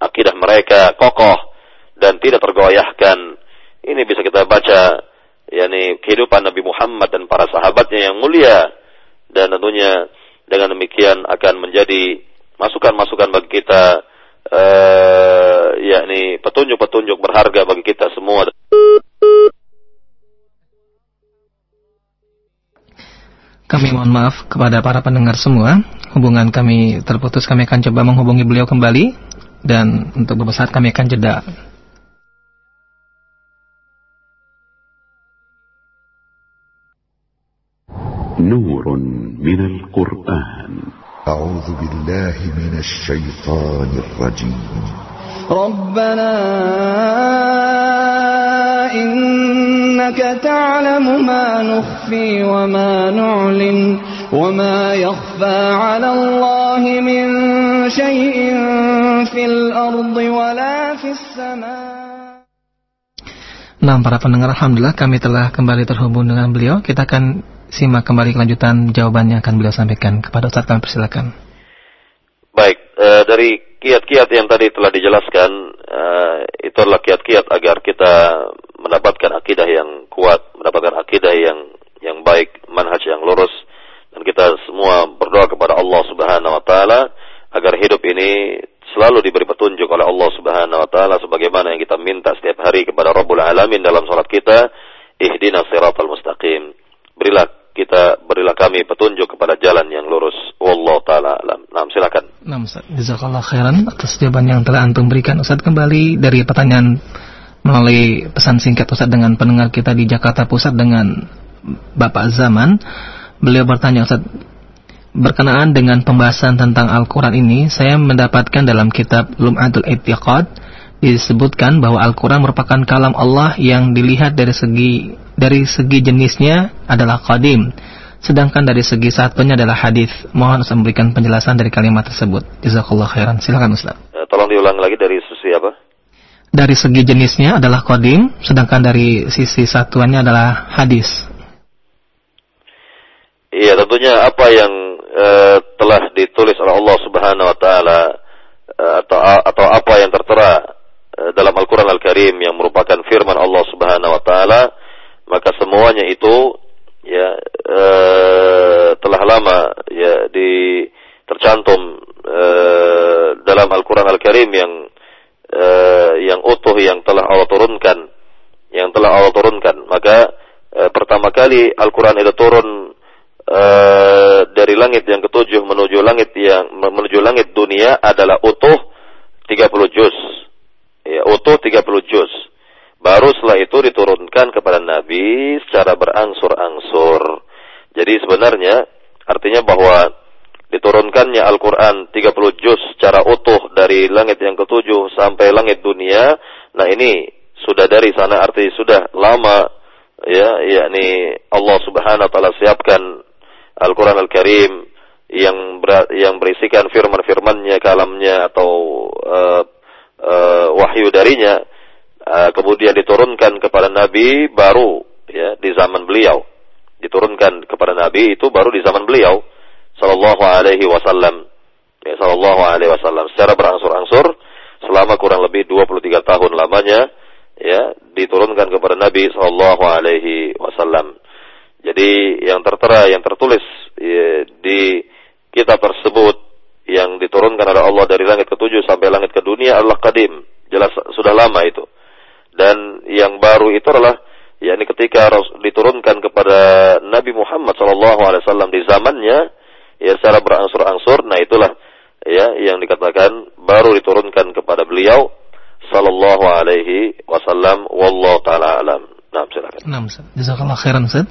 Akidah mereka kokoh dan tidak tergoyahkan. Ini bisa kita baca yakni kehidupan Nabi Muhammad dan para sahabatnya yang mulia. Dan tentunya dengan demikian akan menjadi masukan-masukan bagi kita uh, yakni petunjuk-petunjuk berharga bagi kita semua. Kami mohon maaf kepada para pendengar semua. Hubungan kami terputus. Kami akan coba menghubungi beliau kembali. Dan untuk beberapa saat kami akan jeda. Nurun minal Qur'an. أعوذ بالله من الشيطان الرجيم ربنا إنك تعلم ما نخفي وما نعلن وما يخفى على الله من شيء في الأرض ولا في السماء Nah, para pendengar, Alhamdulillah kami telah kembali terhubung dengan beliau. Kita akan simak kembali kelanjutan jawabannya akan beliau sampaikan kepada Ustaz kami persilakan. Baik, e, dari kiat-kiat yang tadi telah dijelaskan, e, itu adalah kiat-kiat agar kita mendapatkan akidah yang kuat, mendapatkan akidah yang yang baik, manhaj yang lurus, dan kita semua berdoa kepada Allah Subhanahu Wa Taala selalu diberi petunjuk oleh Allah Subhanahu wa taala sebagaimana yang kita minta setiap hari kepada Rabbul Alamin dalam salat kita, ihdinas siratal mustaqim. Berilah kita berilah kami petunjuk kepada jalan yang lurus. Wallahu taala alam. Nah, silakan. Nah, Ustaz, jazakallah khairan atas jawaban yang telah antum berikan. Ustaz kembali dari pertanyaan melalui pesan singkat Ustaz dengan pendengar kita di Jakarta Pusat dengan Bapak Zaman. Beliau bertanya Ustaz, berkenaan dengan pembahasan tentang Al-Quran ini, saya mendapatkan dalam kitab Lum'atul Itiqad disebutkan bahwa Al-Quran merupakan kalam Allah yang dilihat dari segi dari segi jenisnya adalah qadim, sedangkan dari segi satunya adalah hadis. Mohon Ustaz memberikan penjelasan dari kalimat tersebut. Jazakallah khairan. Silakan Ustaz. Eh, tolong diulang lagi dari sisi apa? Dari segi jenisnya adalah qadim, sedangkan dari sisi satuannya adalah hadis. Iya, tentunya apa yang e, telah ditulis oleh Allah Subhanahu wa taala e, atau atau apa yang tertera e, dalam Al-Qur'an Al-Karim yang merupakan firman Allah Subhanahu wa taala, semuanya itu ya e, telah lama ya di tercantum e, dalam Al-Qur'an Al-Karim yang e, yang utuh yang telah Allah turunkan yang telah Allah turunkan. Maka e, pertama kali Al-Qur'an itu turun uh, dari langit yang ketujuh menuju langit yang menuju langit dunia adalah utuh 30 juz. Ya, utuh 30 juz. Baru setelah itu diturunkan kepada Nabi secara berangsur-angsur. Jadi sebenarnya artinya bahwa diturunkannya Al-Quran 30 juz secara utuh dari langit yang ketujuh sampai langit dunia. Nah ini sudah dari sana arti sudah lama ya yakni Allah Subhanahu wa taala siapkan Al-Quran Al-Karim yang ber, yang berisikan firman-firmannya, kalamnya atau uh, uh, wahyu darinya, kemudian diturunkan kepada Nabi baru ya di zaman beliau. Diturunkan kepada Nabi itu baru di zaman beliau sallallahu alaihi wasallam. Ya, sallallahu alaihi wasallam secara berangsur-angsur selama kurang lebih 23 tahun lamanya ya diturunkan kepada Nabi sallallahu alaihi wasallam. Jadi yang tertera, yang tertulis ya, di kitab tersebut yang diturunkan oleh Allah dari langit ketujuh sampai langit ke dunia adalah kadim. Jelas sudah lama itu. Dan yang baru itu adalah yakni ketika diturunkan kepada Nabi Muhammad SAW di zamannya ya secara berangsur-angsur nah itulah ya yang dikatakan baru diturunkan kepada beliau sallallahu alaihi wasallam wallahu taala alam Nah, silakan. Nah, Ustaz. Jazakallah khairan, Ustaz.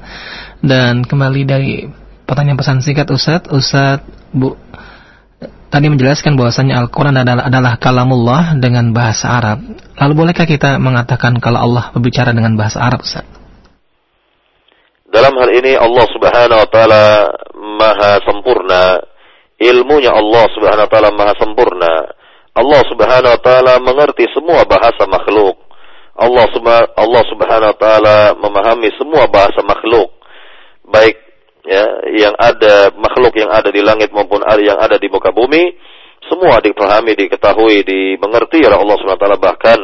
Dan kembali dari pertanyaan pesan singkat Ustaz, Ustaz Bu tadi menjelaskan bahwasanya Al-Qur'an adalah adalah kalamullah dengan bahasa Arab. Lalu bolehkah kita mengatakan kalau Allah berbicara dengan bahasa Arab, Ustaz? Dalam hal ini Allah Subhanahu wa taala maha sempurna. Ilmunya Allah Subhanahu wa taala maha sempurna. Allah Subhanahu wa taala mengerti semua bahasa makhluk. Allah Allah Subhanahu wa taala memahami semua bahasa makhluk baik ya yang ada makhluk yang ada di langit maupun yang ada di muka bumi semua dipahami diketahui dimengerti oleh Allah Subhanahu wa taala. Bahkan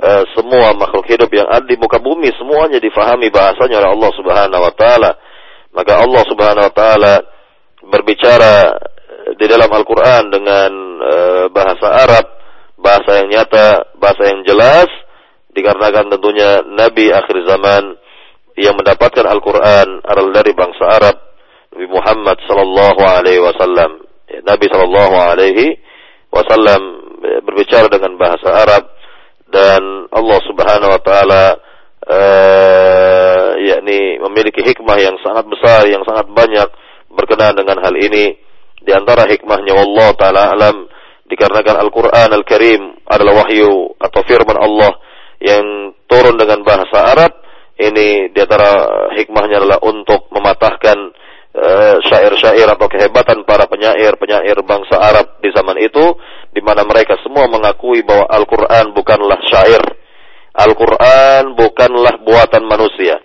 uh, semua makhluk hidup yang ada di muka bumi semuanya difahami bahasanya oleh Allah Subhanahu wa taala. Maka Allah Subhanahu wa taala berbicara di dalam Al-Qur'an dengan uh, bahasa Arab bahasa yang nyata bahasa yang jelas dikarenakan tentunya Nabi akhir zaman yang mendapatkan Al-Quran adalah dari bangsa Arab Nabi Muhammad sallallahu alaihi wasallam. Ya, Nabi sallallahu alaihi wasallam ya, berbicara dengan bahasa Arab dan Allah Subhanahu wa taala uh, yakni memiliki hikmah yang sangat besar yang sangat banyak berkenaan dengan hal ini. Di antara hikmahnya Allah taala alam dikarenakan Al-Qur'an Al-Karim adalah wahyu atau firman Allah yang turun dengan bahasa Arab ini di antara hikmahnya adalah untuk mematahkan uh, syair-syair atau kehebatan para penyair-penyair bangsa Arab di zaman itu di mana mereka semua mengakui bahwa Al-Qur'an bukanlah syair. Al-Qur'an bukanlah buatan manusia.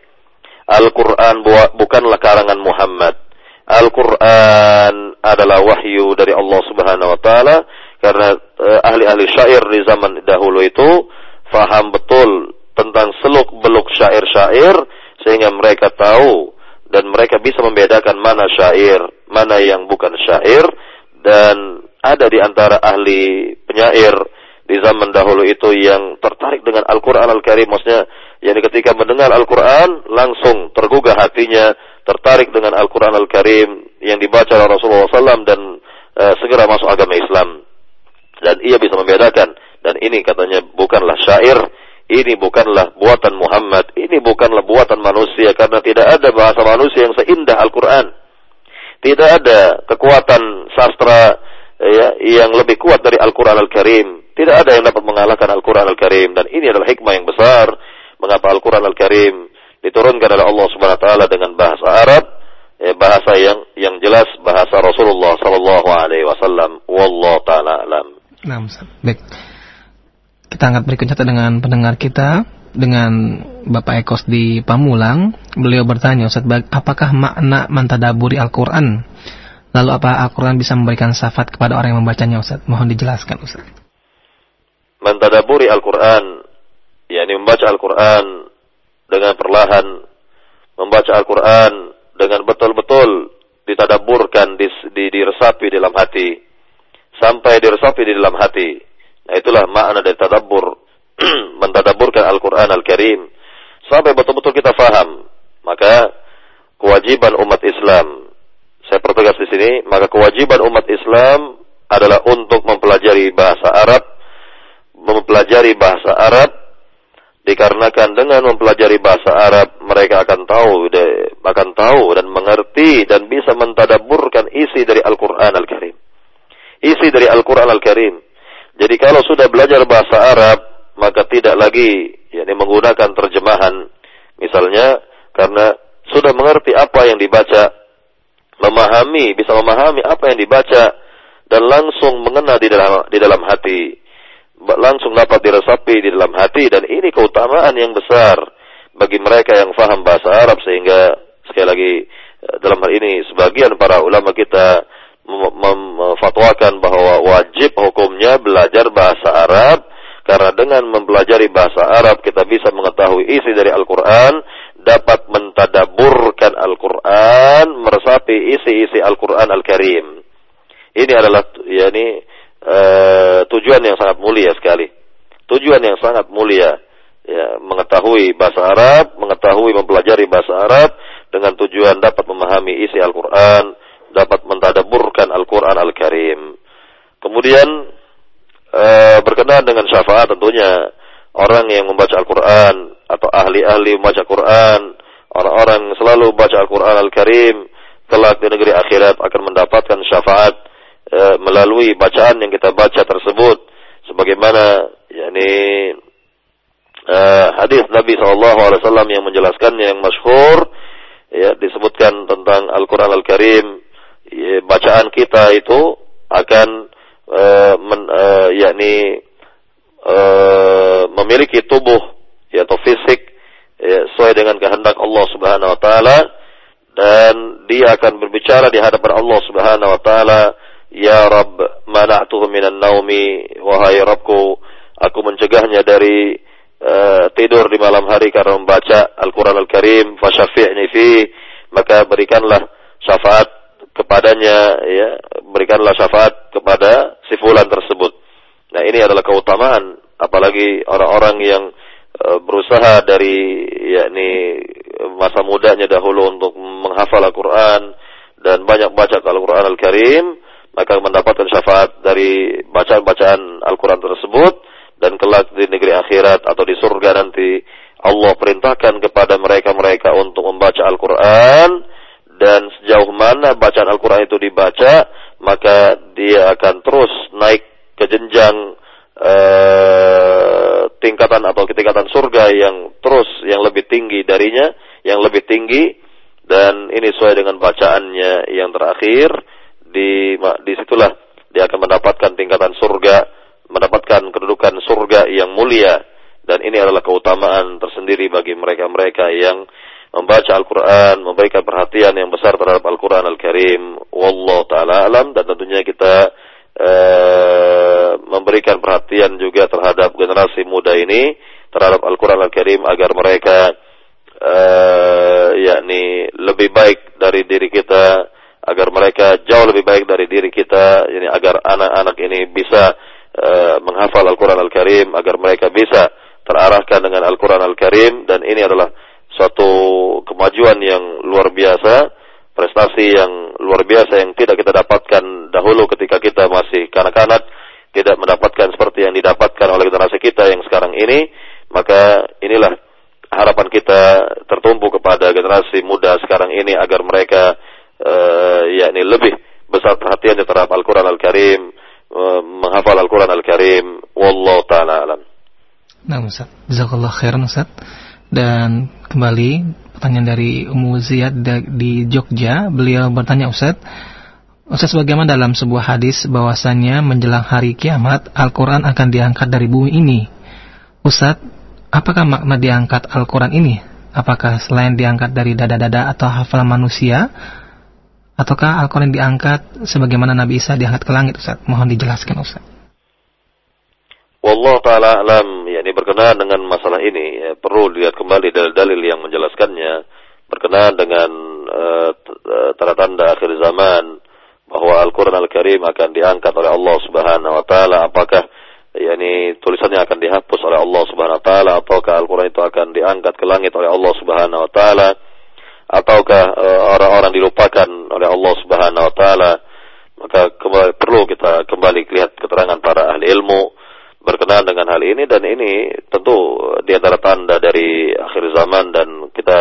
Al-Qur'an bukanlah karangan Muhammad. Al-Quran adalah wahyu dari Allah Subhanahu wa taala karena uh, ahli-ahli syair di zaman dahulu itu faham betul tentang seluk-beluk syair-syair sehingga mereka tahu dan mereka bisa membedakan mana syair, mana yang bukan syair dan ada di antara ahli penyair di zaman dahulu itu yang tertarik dengan Al-Quran Al-Karim. Maksudnya, yang ketika mendengar Al-Quran, langsung tergugah hatinya, tertarik dengan Al-Quran Al-Karim yang dibaca oleh Rasulullah SAW dan e, segera masuk agama Islam. Dan ia bisa membedakan. Dan ini katanya bukanlah syair, ini bukanlah buatan Muhammad, ini bukanlah buatan manusia karena tidak ada bahasa manusia yang seindah Al-Quran. Tidak ada kekuatan sastra ya, yang lebih kuat dari Al-Quran Al-Karim. Tidak ada yang dapat mengalahkan Al-Quran Al-Karim. Dan ini adalah hikmah yang besar. Mengapa Al-Quran Al-Karim diturunkan oleh Allah Subhanahu Wa Taala dengan bahasa Arab. Ya, bahasa yang yang jelas bahasa Rasulullah Sallallahu Alaihi Wasallam. Wallahu taala alam. Nah. Kita angkat berikutnya dengan pendengar kita dengan Bapak Ekos di Pamulang. Beliau bertanya, Ustaz, apakah makna mentadaburi Al-Quran? Lalu apa Al-Quran bisa memberikan syafaat kepada orang yang membacanya, Ustaz? Mohon dijelaskan, Ustaz mentadaburi Al-Quran, yakni membaca Al-Quran dengan perlahan, membaca Al-Quran dengan betul-betul ditadaburkan, di, di, diresapi dalam hati, sampai diresapi di dalam hati. Nah itulah makna dari tadabur, [clears throat] mentadaburkan Al-Quran Al-Karim, sampai betul-betul kita faham. Maka kewajiban umat Islam, saya pertegas di sini, maka kewajiban umat Islam adalah untuk mempelajari bahasa Arab mempelajari bahasa Arab dikarenakan dengan mempelajari bahasa Arab mereka akan tahu akan tahu dan mengerti dan bisa mentadaburkan isi dari Al-Qur'an Al-Karim. Isi dari Al-Qur'an Al-Karim. Jadi kalau sudah belajar bahasa Arab maka tidak lagi yakni menggunakan terjemahan. Misalnya karena sudah mengerti apa yang dibaca, memahami, bisa memahami apa yang dibaca dan langsung mengena di dalam di dalam hati. Langsung dapat diresapi di dalam hati dan ini keutamaan yang besar bagi mereka yang faham bahasa Arab sehingga sekali lagi eh, dalam hal ini sebagian para ulama kita memfatwakan bahwa wajib hukumnya belajar bahasa Arab karena dengan mempelajari bahasa Arab kita bisa mengetahui isi dari Al-Qur'an, dapat mentadaburkan Al-Qur'an, meresapi isi-isi Al-Qur'an Al-Karim. Ini adalah yakni uh, tujuan yang sangat mulia sekali. Tujuan yang sangat mulia ya, mengetahui bahasa Arab, mengetahui mempelajari bahasa Arab dengan tujuan dapat memahami isi Al-Qur'an, dapat mentadaburkan Al-Qur'an Al-Karim. Kemudian uh, berkenaan dengan syafaat tentunya orang yang membaca Al-Qur'an atau ahli-ahli membaca Al-Qur'an, orang-orang selalu baca Al-Qur'an Al-Karim kelak di negeri akhirat akan mendapatkan syafaat e, melalui bacaan yang kita baca tersebut sebagaimana yakni e, hadis Nabi SAW yang menjelaskannya yang masyhur ya disebutkan tentang Al-Qur'an Al-Karim bacaan kita itu akan e, men, e, yakni e, memiliki tubuh ya, atau fisik ya, sesuai dengan kehendak Allah Subhanahu wa taala dan dia akan berbicara di hadapan Allah Subhanahu wa taala Ya Rabb, mana'tuhu minan naumi, wahai Rabbku, aku mencegahnya dari uh, tidur di malam hari karena membaca Al-Quran Al-Karim, fasyafi'ni fi, maka berikanlah syafaat kepadanya, ya, berikanlah syafaat kepada si fulan tersebut. Nah ini adalah keutamaan, apalagi orang-orang yang uh, berusaha dari yakni masa mudanya dahulu untuk menghafal Al-Quran dan banyak baca Al-Quran Al-Karim, maka mendapatkan syafaat dari bacaan-bacaan Al-Quran tersebut dan kelak di negeri akhirat atau di surga nanti Allah perintahkan kepada mereka-mereka untuk membaca Al-Quran dan sejauh mana bacaan Al-Quran itu dibaca maka dia akan terus naik ke jenjang uh, tingkatan atau tingkatan surga yang terus yang lebih tinggi darinya yang lebih tinggi. Dan ini sesuai dengan bacaannya yang terakhir. Di di situlah dia akan mendapatkan tingkatan surga, mendapatkan kedudukan surga yang mulia. Dan ini adalah keutamaan tersendiri bagi mereka-mereka yang membaca Al-Quran, memberikan perhatian yang besar terhadap Al-Quran Al-Karim. Wallahu ta'ala alam dan tentunya kita uh, memberikan perhatian juga terhadap generasi muda ini terhadap Al-Quran Al-Karim agar mereka uh, yakni lebih baik dari diri kita agar mereka jauh lebih baik dari diri kita, ini agar anak-anak ini bisa uh, menghafal Al-Quran Al-Karim, agar mereka bisa terarahkan dengan Al-Quran Al-Karim, dan ini adalah suatu kemajuan yang luar biasa, prestasi yang luar biasa yang tidak kita dapatkan dahulu ketika kita masih kanak-kanak, tidak mendapatkan seperti yang didapatkan oleh generasi kita yang sekarang ini, maka inilah harapan kita tertumpu kepada generasi muda sekarang ini agar mereka uh, yakni lebih besar perhatiannya terhadap Al-Quran Al-Karim, uh, menghafal Al-Quran Al-Karim, Wallahu ta'ala alam. Nah Ustaz, Jazakallah khairan Ustaz. Dan kembali pertanyaan dari Ummu Ziyad di Jogja, beliau bertanya Ustaz, Ustaz bagaimana dalam sebuah hadis bahwasanya menjelang hari kiamat Al-Quran akan diangkat dari bumi ini? Ustaz, apakah makna diangkat Al-Quran ini? Apakah selain diangkat dari dada-dada atau hafalan manusia, ataukah Al-Quran diangkat sebagaimana Nabi Isa diangkat ke langit Ustaz? Mohon dijelaskan Ustaz. Wallah ta'ala alam, yakni berkenaan dengan masalah ini, ya, perlu dilihat kembali dalil-dalil yang menjelaskannya, berkenaan dengan uh, tanda-tanda akhir zaman, bahwa Al-Quran Al-Karim akan diangkat oleh Allah Subhanahu Wa Taala, apakah yakni tulisannya akan dihapus oleh Allah Subhanahu wa taala ataukah Al-Qur'an itu akan diangkat ke langit oleh Allah Subhanahu wa taala ataukah uh, orang-orang dilupakan oleh Allah Subhanahu wa taala? Maka kembali, perlu kita kembali lihat keterangan para ahli ilmu berkenaan dengan hal ini dan ini tentu di antara tanda dari akhir zaman dan kita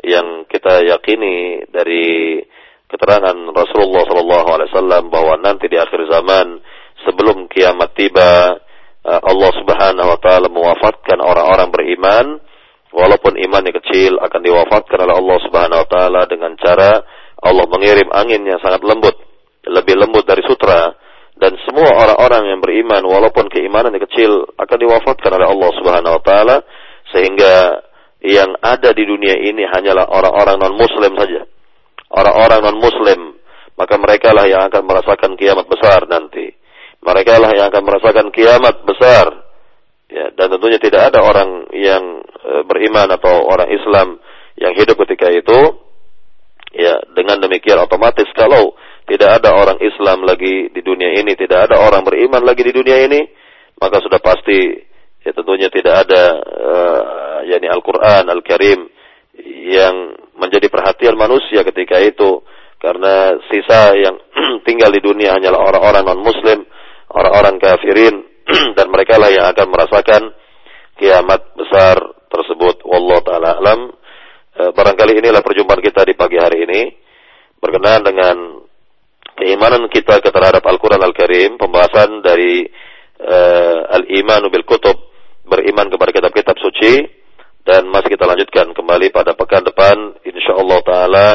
yang kita yakini dari keterangan Rasulullah SAW bahwa nanti di akhir zaman sebelum kiamat tiba eh, Allah Subhanahu wa taala mewafatkan orang-orang beriman. Walaupun imannya kecil akan diwafatkan oleh Allah Subhanahu wa taala dengan cara Allah mengirim angin yang sangat lembut lebih lembut dari sutra dan semua orang-orang yang beriman walaupun keimanan yang kecil akan diwafatkan oleh Allah Subhanahu wa taala sehingga yang ada di dunia ini hanyalah orang-orang non muslim saja. Orang-orang non muslim maka mereka lah yang akan merasakan kiamat besar nanti mereka lah yang akan merasakan kiamat besar. Ya, dan tentunya tidak ada orang yang e, beriman atau orang Islam yang hidup ketika itu. Ya, dengan demikian otomatis kalau tidak ada orang Islam lagi di dunia ini, tidak ada orang beriman lagi di dunia ini, maka sudah pasti ya tentunya tidak ada uh, yakni Al-Qur'an Al-Karim yang menjadi perhatian manusia ketika itu karena sisa yang [clears throat] tinggal di dunia hanyalah orang-orang non muslim orang-orang kafirin [clears throat] dan mereka lah yang akan merasakan kiamat besar tersebut. Wallahu taala alam. E, barangkali inilah perjumpaan kita di pagi hari ini berkenaan dengan keimanan kita terhadap Al-Qur'an Al-Karim, pembahasan dari e, al-imanu bil kutub, beriman kepada kitab-kitab suci dan masih kita lanjutkan kembali pada pekan depan insyaallah taala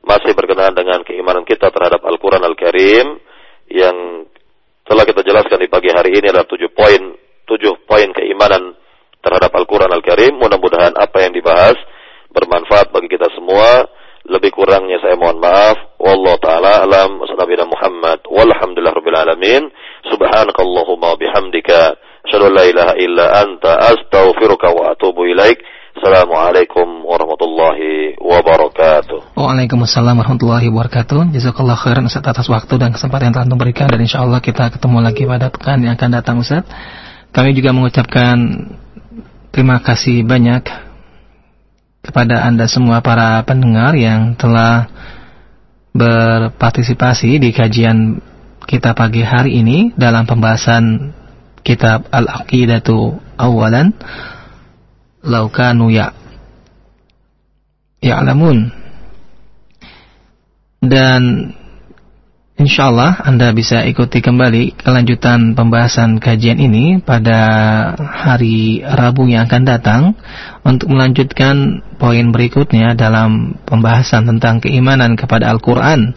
masih berkenaan dengan keimanan kita terhadap Al-Qur'an Al-Karim yang telah kita jelaskan di pagi hari ini adalah tujuh poin, tujuh poin keimanan terhadap Al-Quran Al-Karim. Mudah-mudahan apa yang dibahas bermanfaat bagi kita semua. Lebih kurangnya saya mohon maaf. Wallahu ta'ala alam. Wassalamualaikum Muhammad. Walhamdulillah Rabbil Alamin. Subhanakallahumma bihamdika. Asyadu la ilaha illa anta astaghfiruka wa atubu ilaik. Assalamualaikum warahmatullahi wabarakatuh. Waalaikumsalam warahmatullahi wabarakatuh. Jazakallah khairan Ustaz atas waktu dan kesempatan yang telah berikan dan insya Allah kita ketemu lagi pada pekan yang akan datang Ustaz. Kami juga mengucapkan terima kasih banyak kepada Anda semua para pendengar yang telah berpartisipasi di kajian kita pagi hari ini dalam pembahasan kitab Al-Aqidatu Awalan laukanu ya ya'lamun. Dan insyaallah Anda bisa ikuti kembali kelanjutan pembahasan kajian ini pada hari Rabu yang akan datang untuk melanjutkan poin berikutnya dalam pembahasan tentang keimanan kepada Al-Qur'an.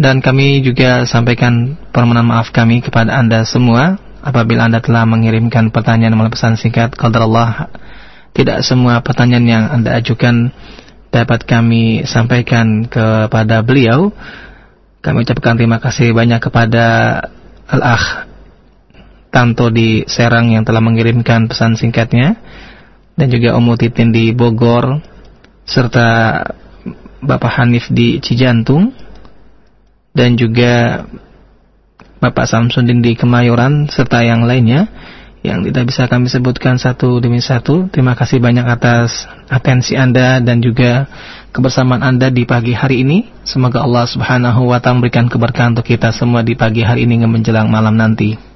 Dan kami juga sampaikan permohonan maaf kami kepada Anda semua apabila Anda telah mengirimkan pertanyaan melalui pesan singkat Allah tidak semua pertanyaan yang Anda ajukan dapat kami sampaikan kepada beliau. Kami ucapkan terima kasih banyak kepada Al-Akh Tanto di Serang yang telah mengirimkan pesan singkatnya dan juga Om Titin di Bogor serta Bapak Hanif di Cijantung dan juga Bapak Samsudin di Kemayoran serta yang lainnya yang tidak bisa kami sebutkan satu demi satu. Terima kasih banyak atas atensi Anda dan juga kebersamaan Anda di pagi hari ini. Semoga Allah Subhanahu wa taala memberikan keberkahan untuk kita semua di pagi hari ini menjelang malam nanti.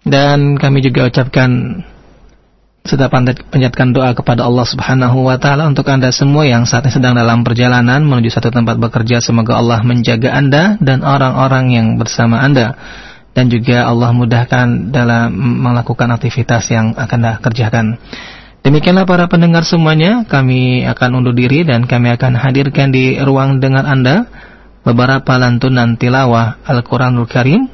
Dan kami juga ucapkan sudah panjatkan doa kepada Allah Subhanahu wa taala untuk Anda semua yang saat ini sedang dalam perjalanan menuju satu tempat bekerja. Semoga Allah menjaga Anda dan orang-orang yang bersama Anda dan juga Allah mudahkan dalam melakukan aktivitas yang akan Anda kerjakan. Demikianlah para pendengar semuanya, kami akan undur diri dan kami akan hadirkan di ruang dengar Anda beberapa lantunan tilawah Al-Qur'anul Karim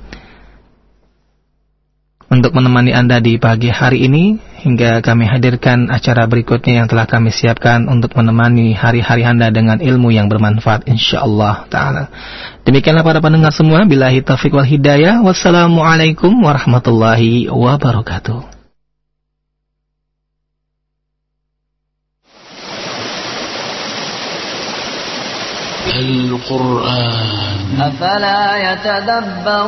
untuk menemani Anda di pagi hari ini hingga kami hadirkan acara berikutnya yang telah kami siapkan untuk menemani hari-hari Anda dengan ilmu yang bermanfaat insyaallah taala. Demikianlah para pendengar semua, billahi taufik wal hidayah. Wassalamualaikum warahmatullahi wabarakatuh. القرآن أفلا يتدبرون